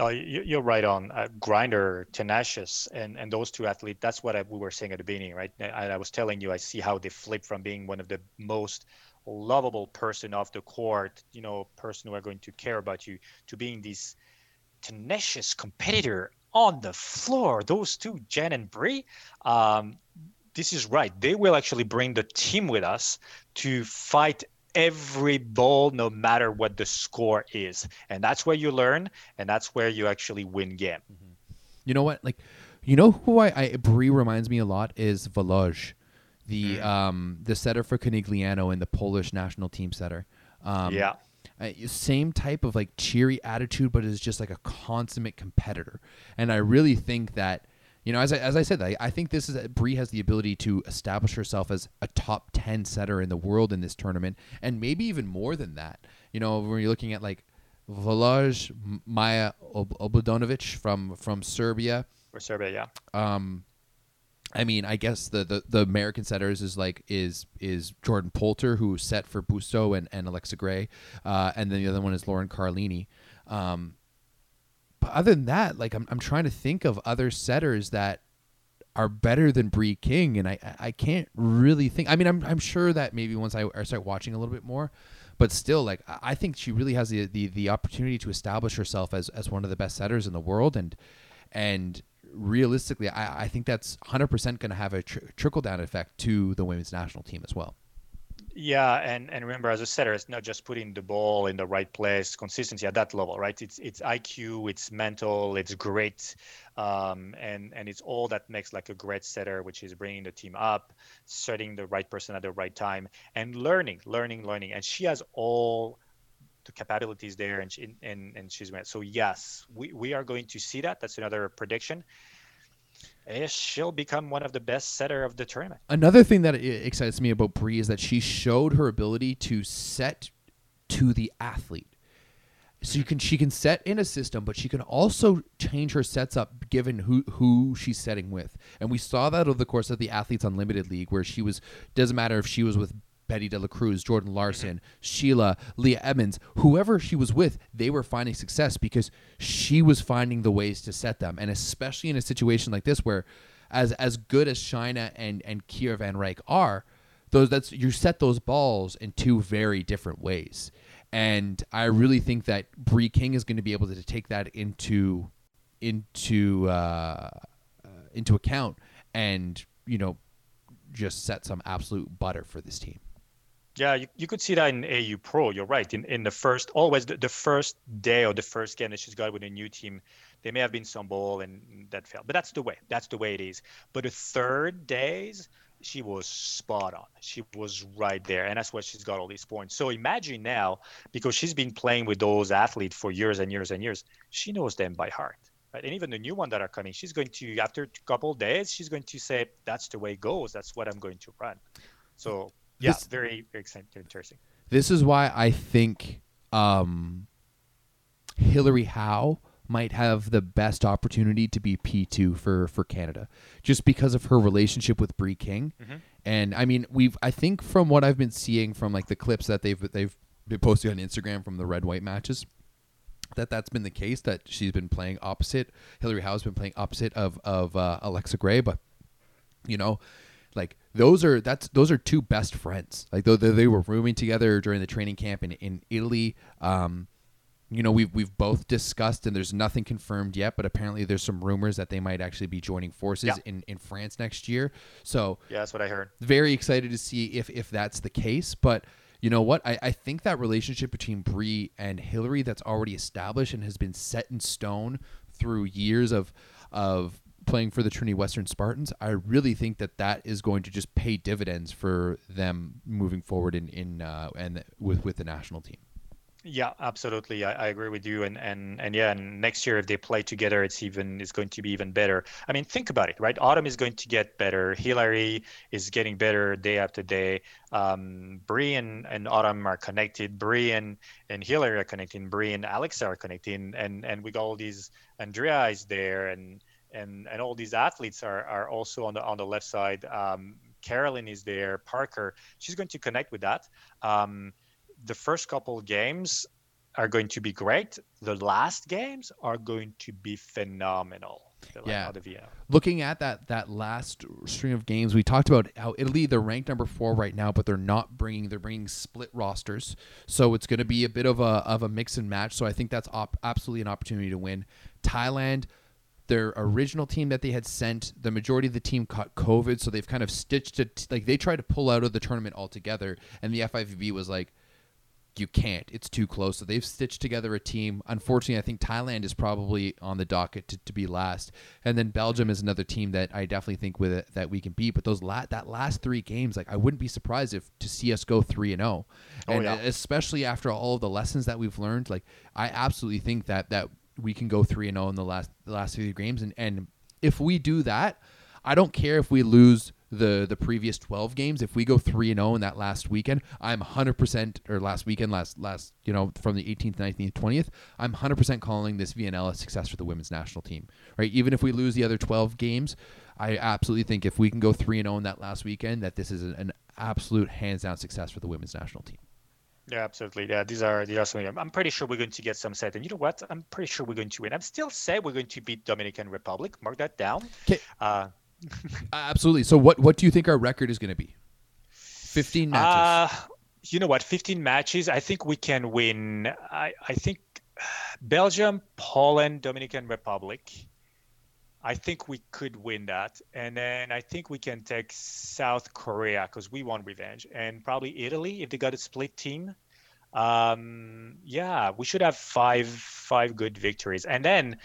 Oh, you're right on. Uh, Grinder, tenacious, and, and those two athletes, that's what I, we were saying at the beginning, right? I, I was telling you, I see how they flip from being one of the most lovable person off the court, you know, person who are going to care about you, to being this tenacious competitor on the floor. Those two, Jen and Brie, um, this is right. They will actually bring the team with us to fight every ball, no matter what the score is. And that's where you learn, and that's where you actually win game. Mm-hmm. You know what? Like, you know who I, I Brie reminds me a lot is Wołosz, the mm. um the setter for Conegliano and the Polish national team setter. Um, yeah. Uh, same type of like cheery attitude, but is just like a consummate competitor. And I really think that you know, as I, as I said, I, I think this is Brie has the ability to establish herself as a top ten setter in the world in this tournament, and maybe even more than that. You know, when you're looking at like Wołosz, Maja Obradović from from Serbia. Or Serbia, yeah. Um, I mean, I guess the, the, the American setters is like is is Jordan Poulter who set for Busto and, and Alexa Gray, uh, and then the other one is Lauren Carlini. Um, but other than that, like I'm I'm trying to think of other setters that are better than Brie King, and I I can't really think. I mean, I'm I'm sure that maybe once I, start watching a little bit more, but still, like I think she really has the, the the opportunity to establish herself as as one of the best setters in the world, and and realistically, I I think that's 100% going to have a tr- trickle down effect to the women's national team as well. Yeah, and and remember, as a setter, it's not just putting the ball in the right place, consistency at that level, right? It's it's IQ, it's mental, it's great, um, and and it's all that makes like a great setter, which is bringing the team up, setting the right person at the right time, and learning, learning, learning. And she has all the capabilities there, and she, and and she's great. So yes, we we are going to see that. That's another prediction she'll become one of the best setter of the tournament. Another thing that excites me about Brie is that she showed her ability to set to the athlete. So you mm-hmm. can she can set in a system, but she can also change her sets up given who who she's setting with. And we saw that over the course of the Athletes Unlimited League, where she was doesn't matter if she was with Betty De La Cruz, Jordan Larson, Sheila, Leah Edmond, whoever she was with, they were finding success because she was finding the ways to set them. And especially in a situation like this where as as good as Shainah and, and Kira Van Ryk are, those that's you set those balls in two very different ways. And I really think that Brie King is going to be able to take that into into uh, uh, into account and you know just set some absolute butter for this team. Yeah, you, you could see that in AU Pro. You're right. In in the first, always the, the first day or the first game that she's got with a new team, there may have been some ball and that failed. But that's the way. That's the way it is. But the third days, she was spot on. She was right there, and that's why she's got all these points. So imagine now, because she's been playing with those athletes for years and years and years, she knows them by heart. Right? And even the new one that are coming, she's going to after a couple days, she's going to say, "That's the way it goes. That's what I'm going to run." So yeah, this, very, very interesting. This is why I think um, Hillary Howe might have the best opportunity to be P2 for for Canada just because of her relationship with Brie King. Mm-hmm. And I mean, we've I think from what I've been seeing from like the clips that they've they've been posting on Instagram from the red white matches that that's been the case that she's been playing opposite Hillary Howe's been playing opposite of of uh, Alexa Gray but you know like those are that's those are two best friends. Like though they, were rooming together during the training camp in in Italy. Um you know we've we've both discussed and there's nothing confirmed yet but apparently there's some rumors that they might actually be joining forces yeah. in in France next year. So yeah that's what I heard. very excited to see if if that's the case. But you know what? I, I think that relationship between Brie and Hillary that's already established and has been set in stone through years of of playing for the Trinity Western Spartans, I really think that that is going to just pay dividends for them moving forward in in uh, and with with the national team. Yeah, absolutely. I, I, agree with you. And and and yeah, and next year if they play together, it's even it's going to be even better. I mean, think about it, right? Autumn is going to get better. Hillary is getting better day after day. Um, Brie and, and Autumn are connected. Brie and, and Hillary are connecting. Brie and Alex are connecting. And and we got all these. Andrea is there, and and and all these athletes are are also on the on the left side. Um, Carolyn is there. Parker. She's going to connect with that. Um, the first couple games are going to be great. The last games are going to be phenomenal. Yeah. Looking at that that last string of games, we talked about how Italy they're ranked number four right now, but they're not bringing they're bringing split rosters, so it's going to be a bit of a of a mix and match. So I think that's op- absolutely an opportunity to win. Thailand, their original team that they had sent, the majority of the team caught COVID, so they've kind of stitched it. Like they tried to pull out of the tournament altogether, and the FIVB was like, you can't. It's too close. So they've stitched together a team. Unfortunately, I think Thailand is probably on the docket to, to be last, and then Belgium is another team that I definitely think with it that we can beat. But those la- that last three games, like I wouldn't be surprised if to see us go three and zero, oh. and oh, yeah. Uh, especially after all of the lessons that we've learned, like I absolutely think that that we can go three and zero in the last the last three games, and and if we do that, I don't care if we lose the the previous 12 games. If we go 3 and 0 in that last weekend i'm 100% or last weekend last last you know from the 18th 19th 20th i'm 100% calling this VNL a success for the women's national team right? Even if we lose the other 12 games i absolutely think if we can go 3 and 0 in that last weekend that this is an absolute hands down success for the women's national team yeah, absolutely. Yeah, these are these are something. I'm pretty sure we're going to get some set, and you know what? I'm pretty sure we're going to win. I'm still say we're going to beat Dominican Republic. Mark that down. Okay. Uh, [LAUGHS] Absolutely. So what what do you think our record is going to be? 15 matches. Uh, you know what? 15 matches. I think we can win. I, I think [SIGHS] Belgium, Poland, Dominican Republic. I think we could win that. And then I think we can take South Korea because we want revenge. And probably Italy if they got a split team. Um, yeah, we should have five five good victories. And then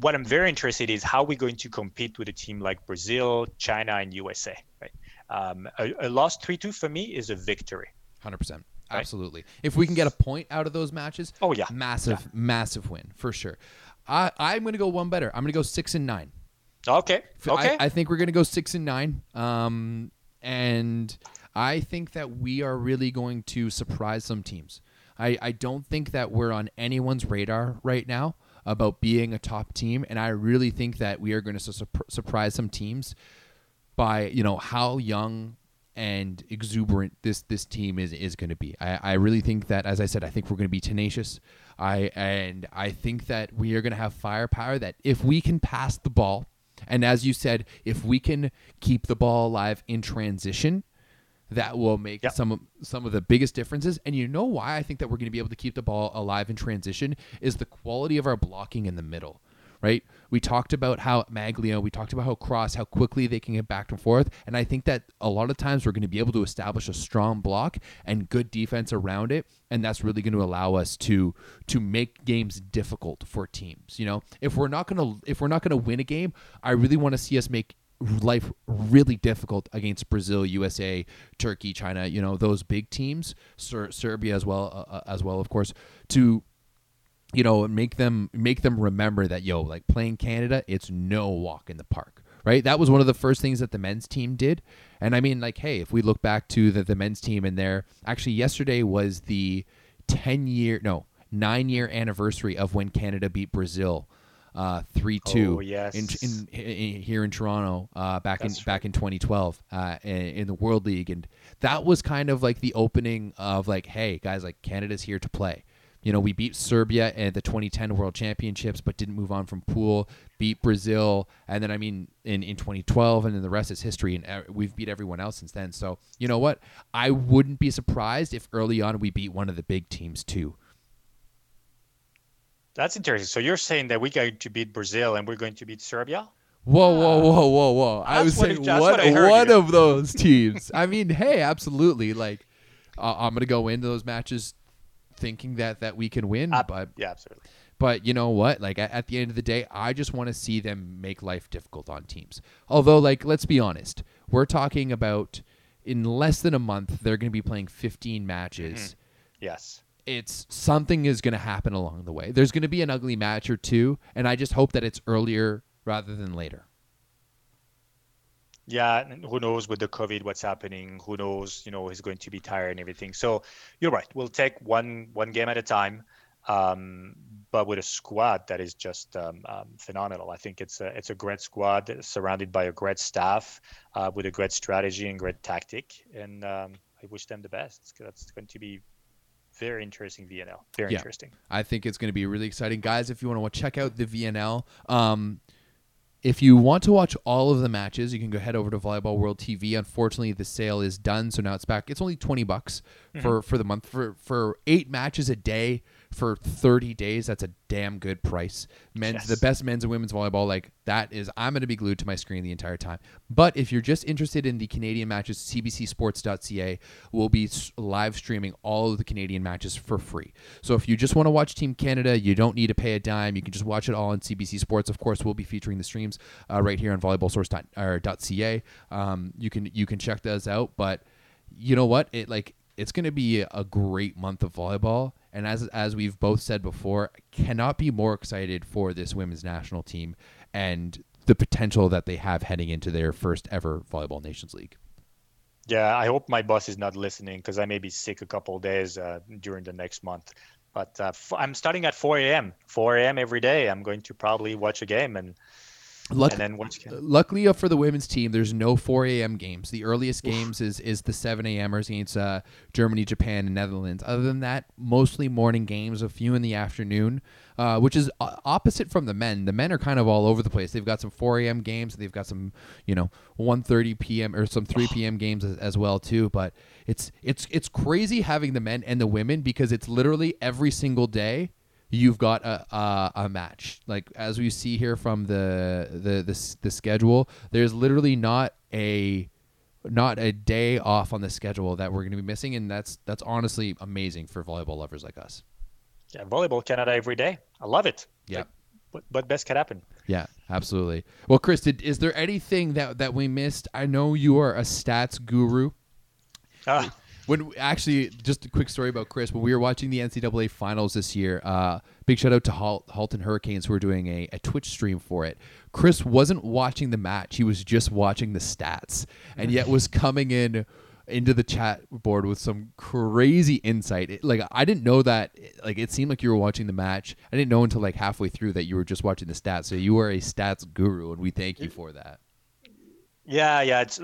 what I'm very interested in is how we're going to compete with a team like Brazil, China, and USA. Right? Um, a, a loss three two for me is a victory. Hundred percent. Absolutely. If we can get a point out of those matches, oh yeah, massive, yeah. massive win for sure. I I'm going to go one better. I'm going to go six and nine. Okay. Okay. I, I think we're going to go six and nine. Um, and I think that we are really going to surprise some teams. I, I don't think that we're on anyone's radar right now about being a top team, and I really think that we are going to su- surprise some teams by you know how young and exuberant this this team is is going to be. I, I really think that, as I said, I think we're going to be tenacious. I and I think that we are going to have firepower. That if we can pass the ball, and as you said, if we can keep the ball alive in transition, that will make yep. some some of the biggest differences. And you know why I think that we're going to be able to keep the ball alive in transition is the quality of our blocking in the middle. Right? We talked about how Maglio, we talked about how Cross, how quickly they can get back and forth. And I think that a lot of times we're going to be able to establish a strong block and good defense around it. And that's really going to allow us to to make games difficult for teams. You know, if we're not gonna if we're not gonna win a game, I really want to see us make life really difficult against Brazil, USA, Turkey, China. You know those big teams, Ser- Serbia as well, uh, uh as well, of course, to you know make them make them remember that yo, like playing Canada, it's no walk in the park. Right, that was one of the first things that the men's team did, and I mean, like, hey, if we look back to the, the men's team and there, actually, yesterday was the ten year, no, nine year anniversary of when Canada beat Brazil uh, three two. Oh, yes. in, in, in, here in Toronto uh, back That's in back in 2012 uh, in, in, the World League, and that was kind of like the opening of like, hey guys, like Canada's here to play. You know, we beat Serbia at the 2010 World Championships, but didn't move on from pool. Beat Brazil, and then I mean, in, in 2012, and then the rest is history. And we've beat everyone else since then. So you know what? I wouldn't be surprised if early on we beat one of the big teams too. That's interesting. So you're saying that we're going to beat Brazil and we're going to beat Serbia? Whoa, whoa, whoa, whoa, whoa! I was saying what, one of those teams. I mean, hey, absolutely. Like, uh, I'm gonna go into those matches thinking that that we can win, uh, but yeah, absolutely. But you know what? Like at, at the end of the day, I just want to see them make life difficult on teams. Although, like, let's be honest, we're talking about in less than a month they're going to be playing 15 matches. Mm-hmm. Yes it's something is going to happen along the way. There's going to be an ugly match or two, and I just hope that it's earlier rather than later. Yeah, who knows with the COVID what's happening? Who knows? You know, he's going to be tired and everything. So you're right. We'll take one one game at a time, um, but with a squad that is just um, um, phenomenal. I think it's a it's a great squad surrounded by a great staff uh, with a great strategy and great tactic, and um, I wish them the best. That's going to be very interesting VNL. Very yeah. interesting. I think it's going to be really exciting, guys. If you want to check out the VNL, um, if you want to watch all of the matches, you can go head over to Volleyball World TV. Unfortunately, the sale is done, so now it's back. It's only twenty bucks mm-hmm. for for the month for for eight matches a day for 30 days. That's a damn good price. Men's yes. the best men's and women's volleyball. Like that is, I'm going to be glued to my screen the entire time. But if you're just interested in the Canadian matches, CBCSports.ca will be live streaming all of the Canadian matches for free. So if you just want to watch Team Canada, you don't need to pay a dime. You can just watch it all on CBC Sports. Of course, we'll be featuring the streams uh, right here on volleyballsource.ca. Um, you can you can check those out. But you know what? It like it's going to be a great month of volleyball and as as we've both said before, cannot be more excited for this women's national team and the potential that they have heading into their first ever volleyball nations league. Yeah, I hope my boss is not listening because I may be sick a couple days uh, during the next month. But uh, f- I'm starting at 4 a.m. 4 a.m. every day. I'm going to probably watch a game and Luck- luckily for the women's team, there's no 4 a.m. games. The earliest games is is the 7 a.m.ers against uh, Germany, Japan, and Netherlands. Other than that, mostly morning games, a few in the afternoon, uh, which is uh, opposite from the men. The men are kind of all over the place. They've got some 4 a.m. games. They've got some, you know, 1:30 p.m. or some 3 p.m. [SIGHS] games as, as well too. But it's it's it's crazy having the men and the women because it's literally every single day you've got a, a, a match. Like as we see here from the, the the the schedule, there's literally not a not a day off on the schedule that we're going to be missing, and that's that's honestly amazing for volleyball lovers like us. Yeah, volleyball Canada every day. I love it. Yeah. Like, what, what best could happen? Yeah, absolutely. Well, Chris, did, is there anything that that we missed? I know you are a stats guru. Ah when actually just a quick story about Chris when we were watching the NCAA finals this year. Uh, big shout out to Halt, Halton Hurricanes who were doing a, a Twitch stream for it. Chris wasn't watching the match; he was just watching the stats, and yet was coming in into the chat board with some crazy insight. It, like I didn't know that. Like it seemed like you were watching the match. I didn't know until like halfway through that you were just watching the stats. So you are a stats guru, and we thank you for that. Yeah, yeah, it's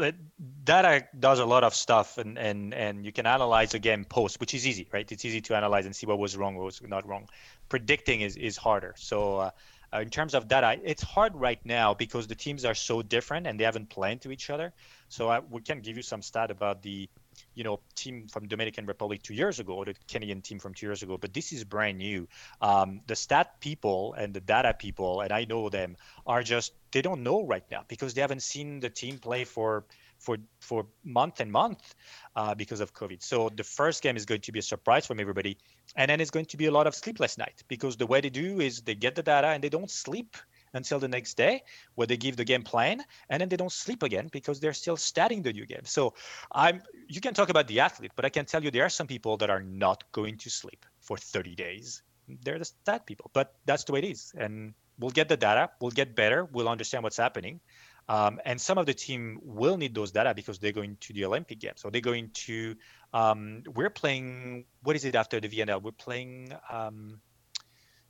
data does a lot of stuff, and and and you can analyze again post, which is easy, right? It's easy to analyze and see what was wrong, what was not wrong. Predicting is is harder. So. Uh, uh, in terms of data, it's hard right now because the teams are so different and they haven't played to each other. So I, we can give you some stat about the you know team from Dominican Republic two years ago or the Kenyan team from two years ago, but this is brand new. Um, the stat people and the data people, and I know them, are just they don't know right now because they haven't seen the team play for for for month and month uh, because of COVID. So the first game is going to be a surprise from everybody, and then it's going to be a lot of sleepless night because the way they do is they get the data and they don't sleep until the next day where they give the game plan and then they don't sleep again because they're still studying the new game so i'm you can talk about the athlete but i can tell you there are some people that are not going to sleep for 30 days they're the stat people but that's the way it is and we'll get the data we'll get better we'll understand what's happening um, and some of the team will need those data because they're going to the Olympic Games. So they're going to. Um, we're playing. What is it after the VNL? We're playing um,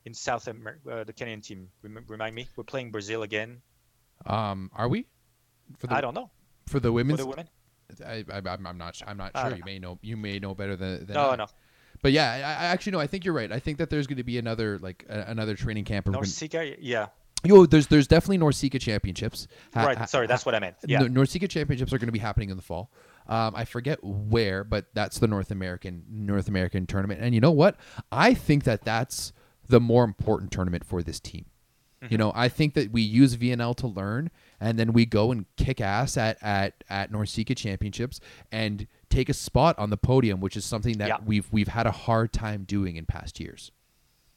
in South America. Uh, the Canadian team. Remind me. We're playing Brazil again. Um, are we? For the, I don't know. For the women's. For the women. I, I, am not. I'm not sure. You know. may know. You may know better than. than no, I. no. But yeah, I, I actually no. I think you're right. I think that there's going to be another like another training camp. NORCECA, yeah. Yo, there's there's definitely NORCECA championships. Ha, right. Sorry, that's what I meant. Yeah. NORCECA championships are going to be happening in the fall. Um, I forget where, but that's the North American North American tournament. And you know what? I think that that's the more important tournament for this team. Mm-hmm. You know, I think that we use VNL to learn, and then we go and kick ass at at at NORCECA championships and take a spot on the podium, which is something that yeah. we've we've had a hard time doing in past years.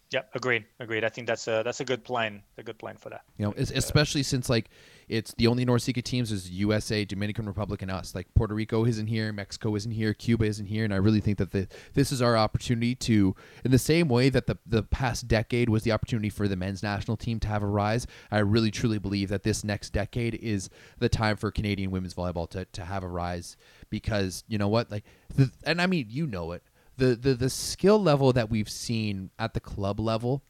Yeah, agreed, agreed. I think that's a that's a good plan, a good plan for that. You know, especially since like it's the only NORCECA teams is USA, Dominican Republic, and us. Like Puerto Rico isn't here, Mexico isn't here, Cuba isn't here, and I really think that the this is our opportunity to, in the same way that the the past decade was the opportunity for the men's national team to have a rise. I really truly believe that this next decade is the time for Canadian women's volleyball to to have a rise because you know what, like, the, and I mean you know it the, the the skill level that we've seen at the club level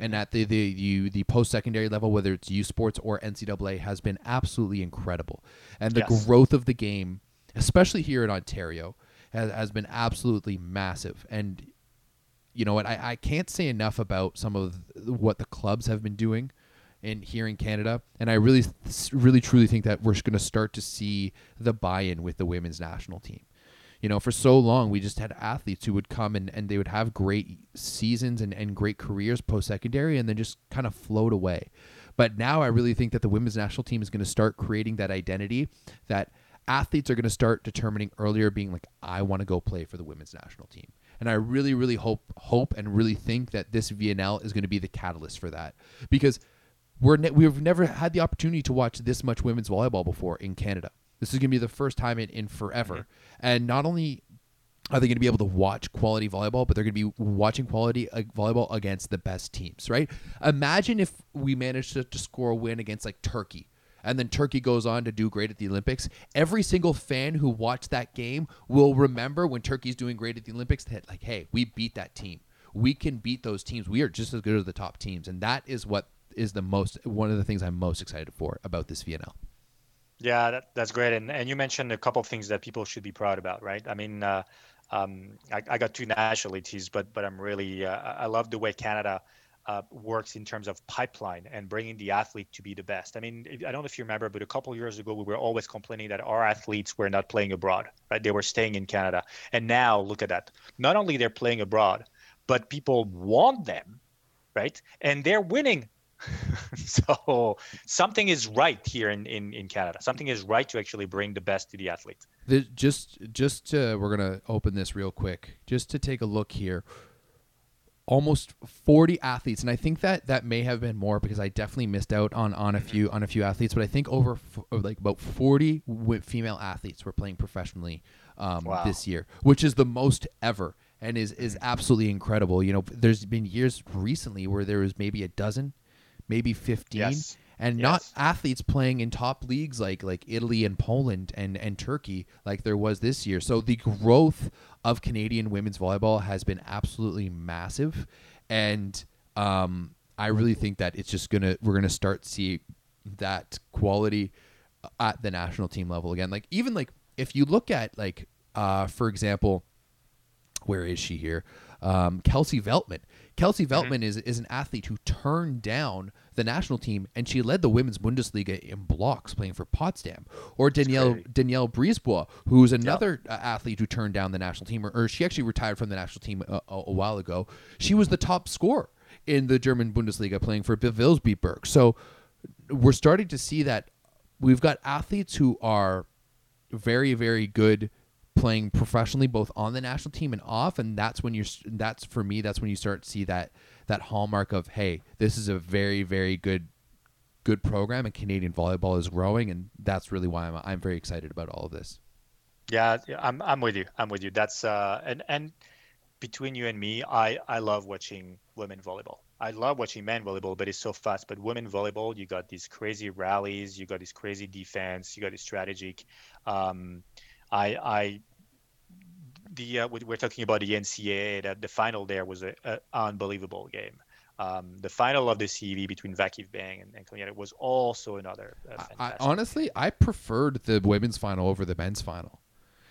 and at the the you, the post secondary level, whether it's U Sports or NCAA, has been absolutely incredible. And the yes. growth of the game, especially here in Ontario, has, has been absolutely massive. And you know what? I, I can't say enough about some of what the clubs have been doing in here in Canada, and I really, really, truly think that we're going to start to see the buy-in with the women's national team. You know, for so long, we just had athletes who would come and, and they would have great seasons and, and great careers post secondary and then just kind of float away. But now I really think that the women's national team is going to start creating that identity that athletes are going to start determining earlier, being like, I want to go play for the women's national team. And I really, really hope, hope, and really think that this VNL is going to be the catalyst for that because we're ne- we've never had the opportunity to watch this much women's volleyball before in Canada. This is going to be the first time in, in forever. Mm-hmm. And not only are they going to be able to watch quality volleyball, but they're going to be watching quality uh, volleyball against the best teams, right? Imagine if we managed to, to score a win against like Turkey and then Turkey goes on to do great at the Olympics. Every single fan who watched that game will remember when Turkey's doing great at the Olympics that like, hey, we beat that team. We can beat those teams. We are just as good as the top teams, and that is what is the most one of the things I'm most excited for about this VNL. Yeah, that, that's great. And and you mentioned a couple of things that people should be proud about, right? I mean, uh, um, I, I, got two nationalities, but but I'm really uh, I love the way Canada uh, works in terms of pipeline and bringing the athlete to be the best. I mean, I don't know if you remember, but a couple years ago we were always complaining that our athletes were not playing abroad, right? They were staying in Canada, and now look at that. Not only they're playing abroad, but people want them, right? And they're winning [LAUGHS] so something is right here in, in, in Canada. Something is right to actually bring the best to the athlete. The, just just to, we're gonna open this real quick, just to take a look here. Almost 40 athletes, and I think that that may have been more because I definitely missed out on on a mm-hmm. few on a few athletes. But I think over like about 40 female athletes were playing professionally um, wow. this year, which is the most ever and is is mm-hmm. absolutely incredible. You know, there's been years recently where there was maybe a dozen maybe 15 yes. and yes. not athletes playing in top leagues like like Italy and Poland and and Turkey like there was this year. So the growth of Canadian women's volleyball has been absolutely massive and um, I really think that it's just going to we're going to start see that quality at the national team level again. Like even like if you look at like uh, for example where is she here? Um, Kelsey Veltman. Kelsey mm-hmm. Veltman mm-hmm. is is an athlete who turned down the national team, and she led the women's Bundesliga in blocks playing for Potsdam. Or Danielle Danielle Brisebois, who's another yep. athlete who turned down the national team, or, or, she actually retired from the national team a, a, a, while ago. She was the top scorer in the German Bundesliga playing for Vilsbiburg. So we're starting to see that we've got athletes who are very very good playing professionally both on the national team and off and that's when you're that's for me that's when you start to see that that hallmark of hey this is a very very good good program, and Canadian volleyball is growing, and that's really why I'm I'm very excited about all of this. Yeah, I'm I'm with you. I'm with you. That's uh and and between you and me, I I love watching women volleyball. I love watching men volleyball, but it's so fast. But women volleyball, you got these crazy rallies, you got this crazy defense, you got this strategic. Um, I I the uh, we're talking about the NCAA. That the final there was an unbelievable game. Um, the final of the CEV between VakifBank and, and was also another. Uh, I, honestly, I preferred the women's final over the men's final.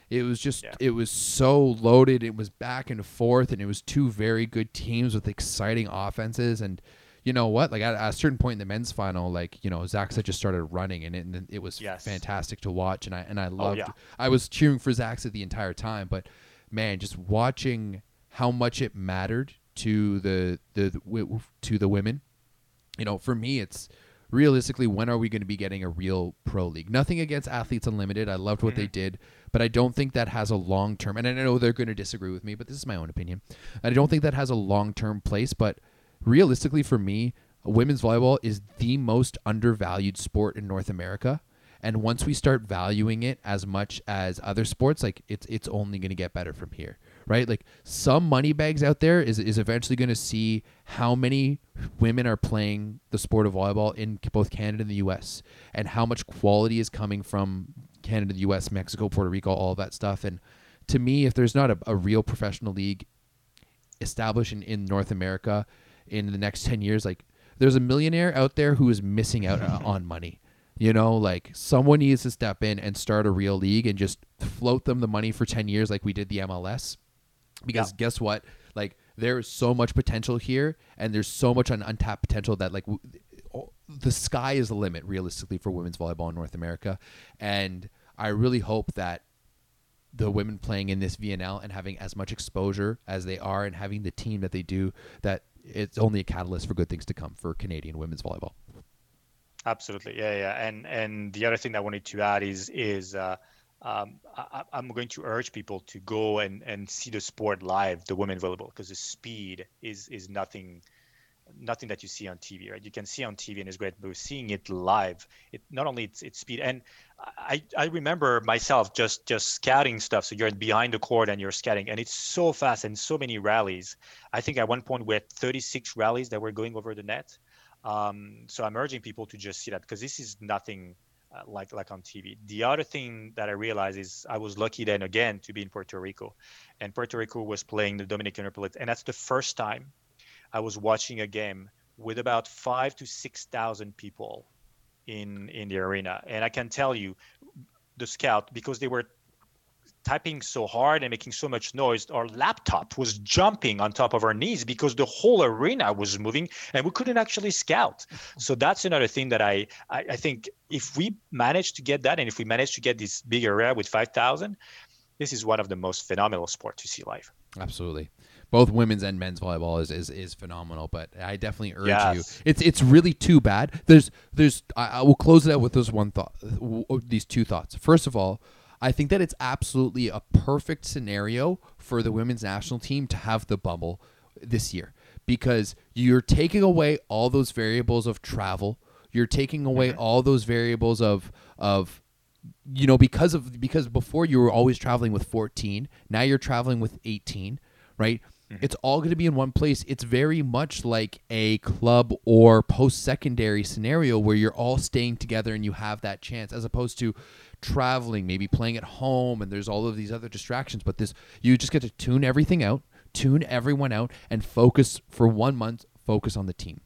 It was just yeah. it was so loaded. It was back and forth, and it was two very good teams with exciting offenses. And you know what? Like at, at a certain point in the men's final, like you know, Zaksa just started running, and it, and it was yes. fantastic to watch. And I and I oh, loved. Oh, yeah. I was cheering for Zaksa the entire time, but man, just watching how much it mattered to the the to the women. You know, for me, it's realistically when are we going to be getting a real pro league? Nothing against Athletes Unlimited. I loved what mm-hmm. they did, but I don't think that has a long term. And I know they're going to disagree with me, but this is my own opinion. I don't think that has a long term place. But realistically, for me, women's volleyball is the most undervalued sport in North America. And once we start valuing it as much as other sports, like it's it's only going to get better from here right? Like some money bags out there is is eventually going to see how many women are playing the sport of volleyball in both Canada and the U.S. and how much quality is coming from Canada, the U.S., Mexico, Puerto Rico, all that stuff. And to me, if there's not a, a real professional league established in, in North America in the next ten years, like there's a millionaire out there who is missing out [LAUGHS] on money. You know, like someone needs to step in and start a real league and just float them the money for 10 years like we did the MLS because yeah. guess what? Like there is so much potential here, and there's so much un- untapped potential that like w- the sky is the limit realistically for women's volleyball in North America, and I really hope that the women playing in this VNL and having as much exposure as they are and having the team that they do that it's only a catalyst for good things to come for Canadian women's volleyball. Absolutely, yeah, yeah, and and the other thing I wanted to add is is uh, um, I, am going to urge people to go and, and see the sport live, the women volleyball, because the speed is is nothing nothing that you see on TV, right? You can see on TV and it's great, but seeing it live, it not only it's, it's speed. And I, I remember myself just just scouting stuff. So you're behind the court and you're scouting, and it's so fast and so many rallies. I think at one point we had 36 rallies that were going over the net. Um, so I'm urging people to just see that because this is nothing uh, like like on TV. The other thing that I realized is I was lucky then again to be in Puerto Rico, and Puerto Rico was playing the Dominican Republic, and that's the first time I was watching a game with about five to six thousand people in in the arena, and I can tell you, the scout because they were typing so hard and making so much noise, our laptop was jumping on top of our knees because the whole arena was moving and we couldn't actually scout. So that's another thing that I, I, I think if we manage to get that and if we manage to get this big area with 5,000, this is one of the most phenomenal sports to see live. Absolutely. Both women's and men's volleyball is, is, is phenomenal, but I definitely urge yes. you. It's it's really too bad. There's there's I, I will close it out with this one thought, these two thoughts. First of all, I think that it's absolutely a perfect scenario for the women's national team to have the bubble this year because you're taking away all those variables of travel. You're taking away mm-hmm. all those variables of of you know because of because before you were always traveling with 14, now you're traveling with 18, right? Mm-hmm. It's all going to be in one place. It's very much like a club or post secondary scenario where you're all staying together and you have that chance, as opposed to traveling, maybe playing at home, and there's all of these other distractions. But this, you just get to tune everything out, tune everyone out, and focus for one month, focus on the team.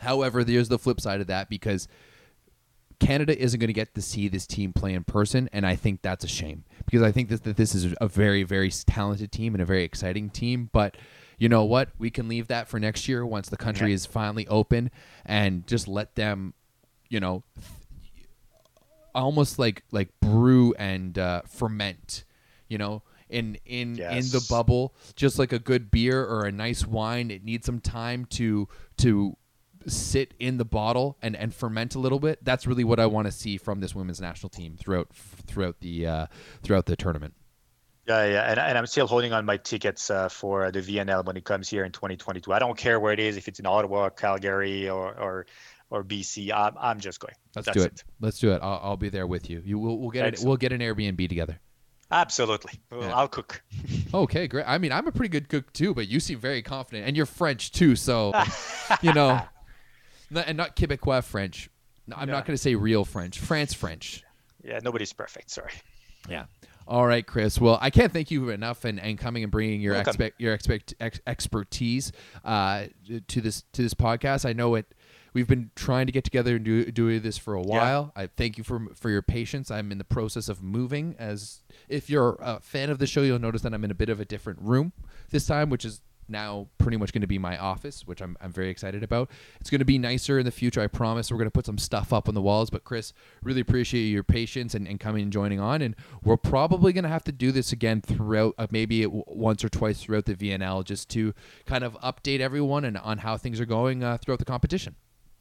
However, there's the flip side of that because Canada isn't going to get to see this team play in person, and I think that's a shame because I think that, that this is a very, very talented team and a very exciting team. But you know what? We can leave that for next year once the country yeah. is finally open and just let them, you know, almost like like brew and uh, ferment. You know, in in yes. in the bubble, just like a good beer or a nice wine, it needs some time to to sit in the bottle and, and ferment a little bit. That's really what I want to see from this women's national team throughout throughout the uh, throughout the tournament. Yeah, yeah, and, and I'm still holding on my tickets uh, for the VNL when it comes here in 2022. I don't care where it is, if it's in Ottawa, Calgary, or or or BC, I'm, I'm just going. Let's That's do it. Let's do it. I'll, I'll be there with you. You we'll, we'll get it. Excellent. We'll get an Airbnb together. Absolutely. Well, Yeah. I'll cook. [LAUGHS] Okay, great. I mean, I'm a pretty good cook too, but you seem very confident, and you're French too, so you know, [LAUGHS] Not- and not Quebecois French. No, I'm Yeah. not going to say real French. France French. Yeah, nobody's perfect. Sorry. Yeah. All right, Chris. Well, I can't thank you enough and, and coming and bringing your expect your expect ex- expertise uh, to this to this podcast. I know it. We've been trying to get together and do do this for a while. I thank you for for your patience. I'm in the process of moving. As if you're a fan of the show, you'll notice that I'm in a bit of a different room this time, which is now pretty much going to be my office, which I'm, I'm very excited about. It's going to be nicer in the future, I promise. We're going to put some stuff up on the walls. But, Chris, really appreciate your patience and, and coming and joining on. And we're probably going to have to do this again throughout, uh, maybe w- once or twice throughout the VNL, just to kind of update everyone and on how things are going uh, throughout the competition.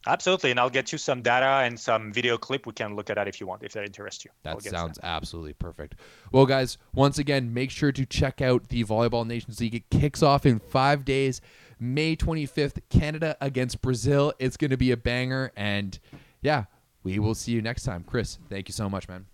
Absolutely. And I'll get you some data and some video clip. We can look at that if you want, if that interests you. That sounds absolutely perfect. Well, guys, once again, make sure to check out the Volleyball Nations League. It kicks off in five days, May 25th, Canada against Brazil. It's going to be a banger. And yeah, we will see you next time. Chris, thank you so much, man.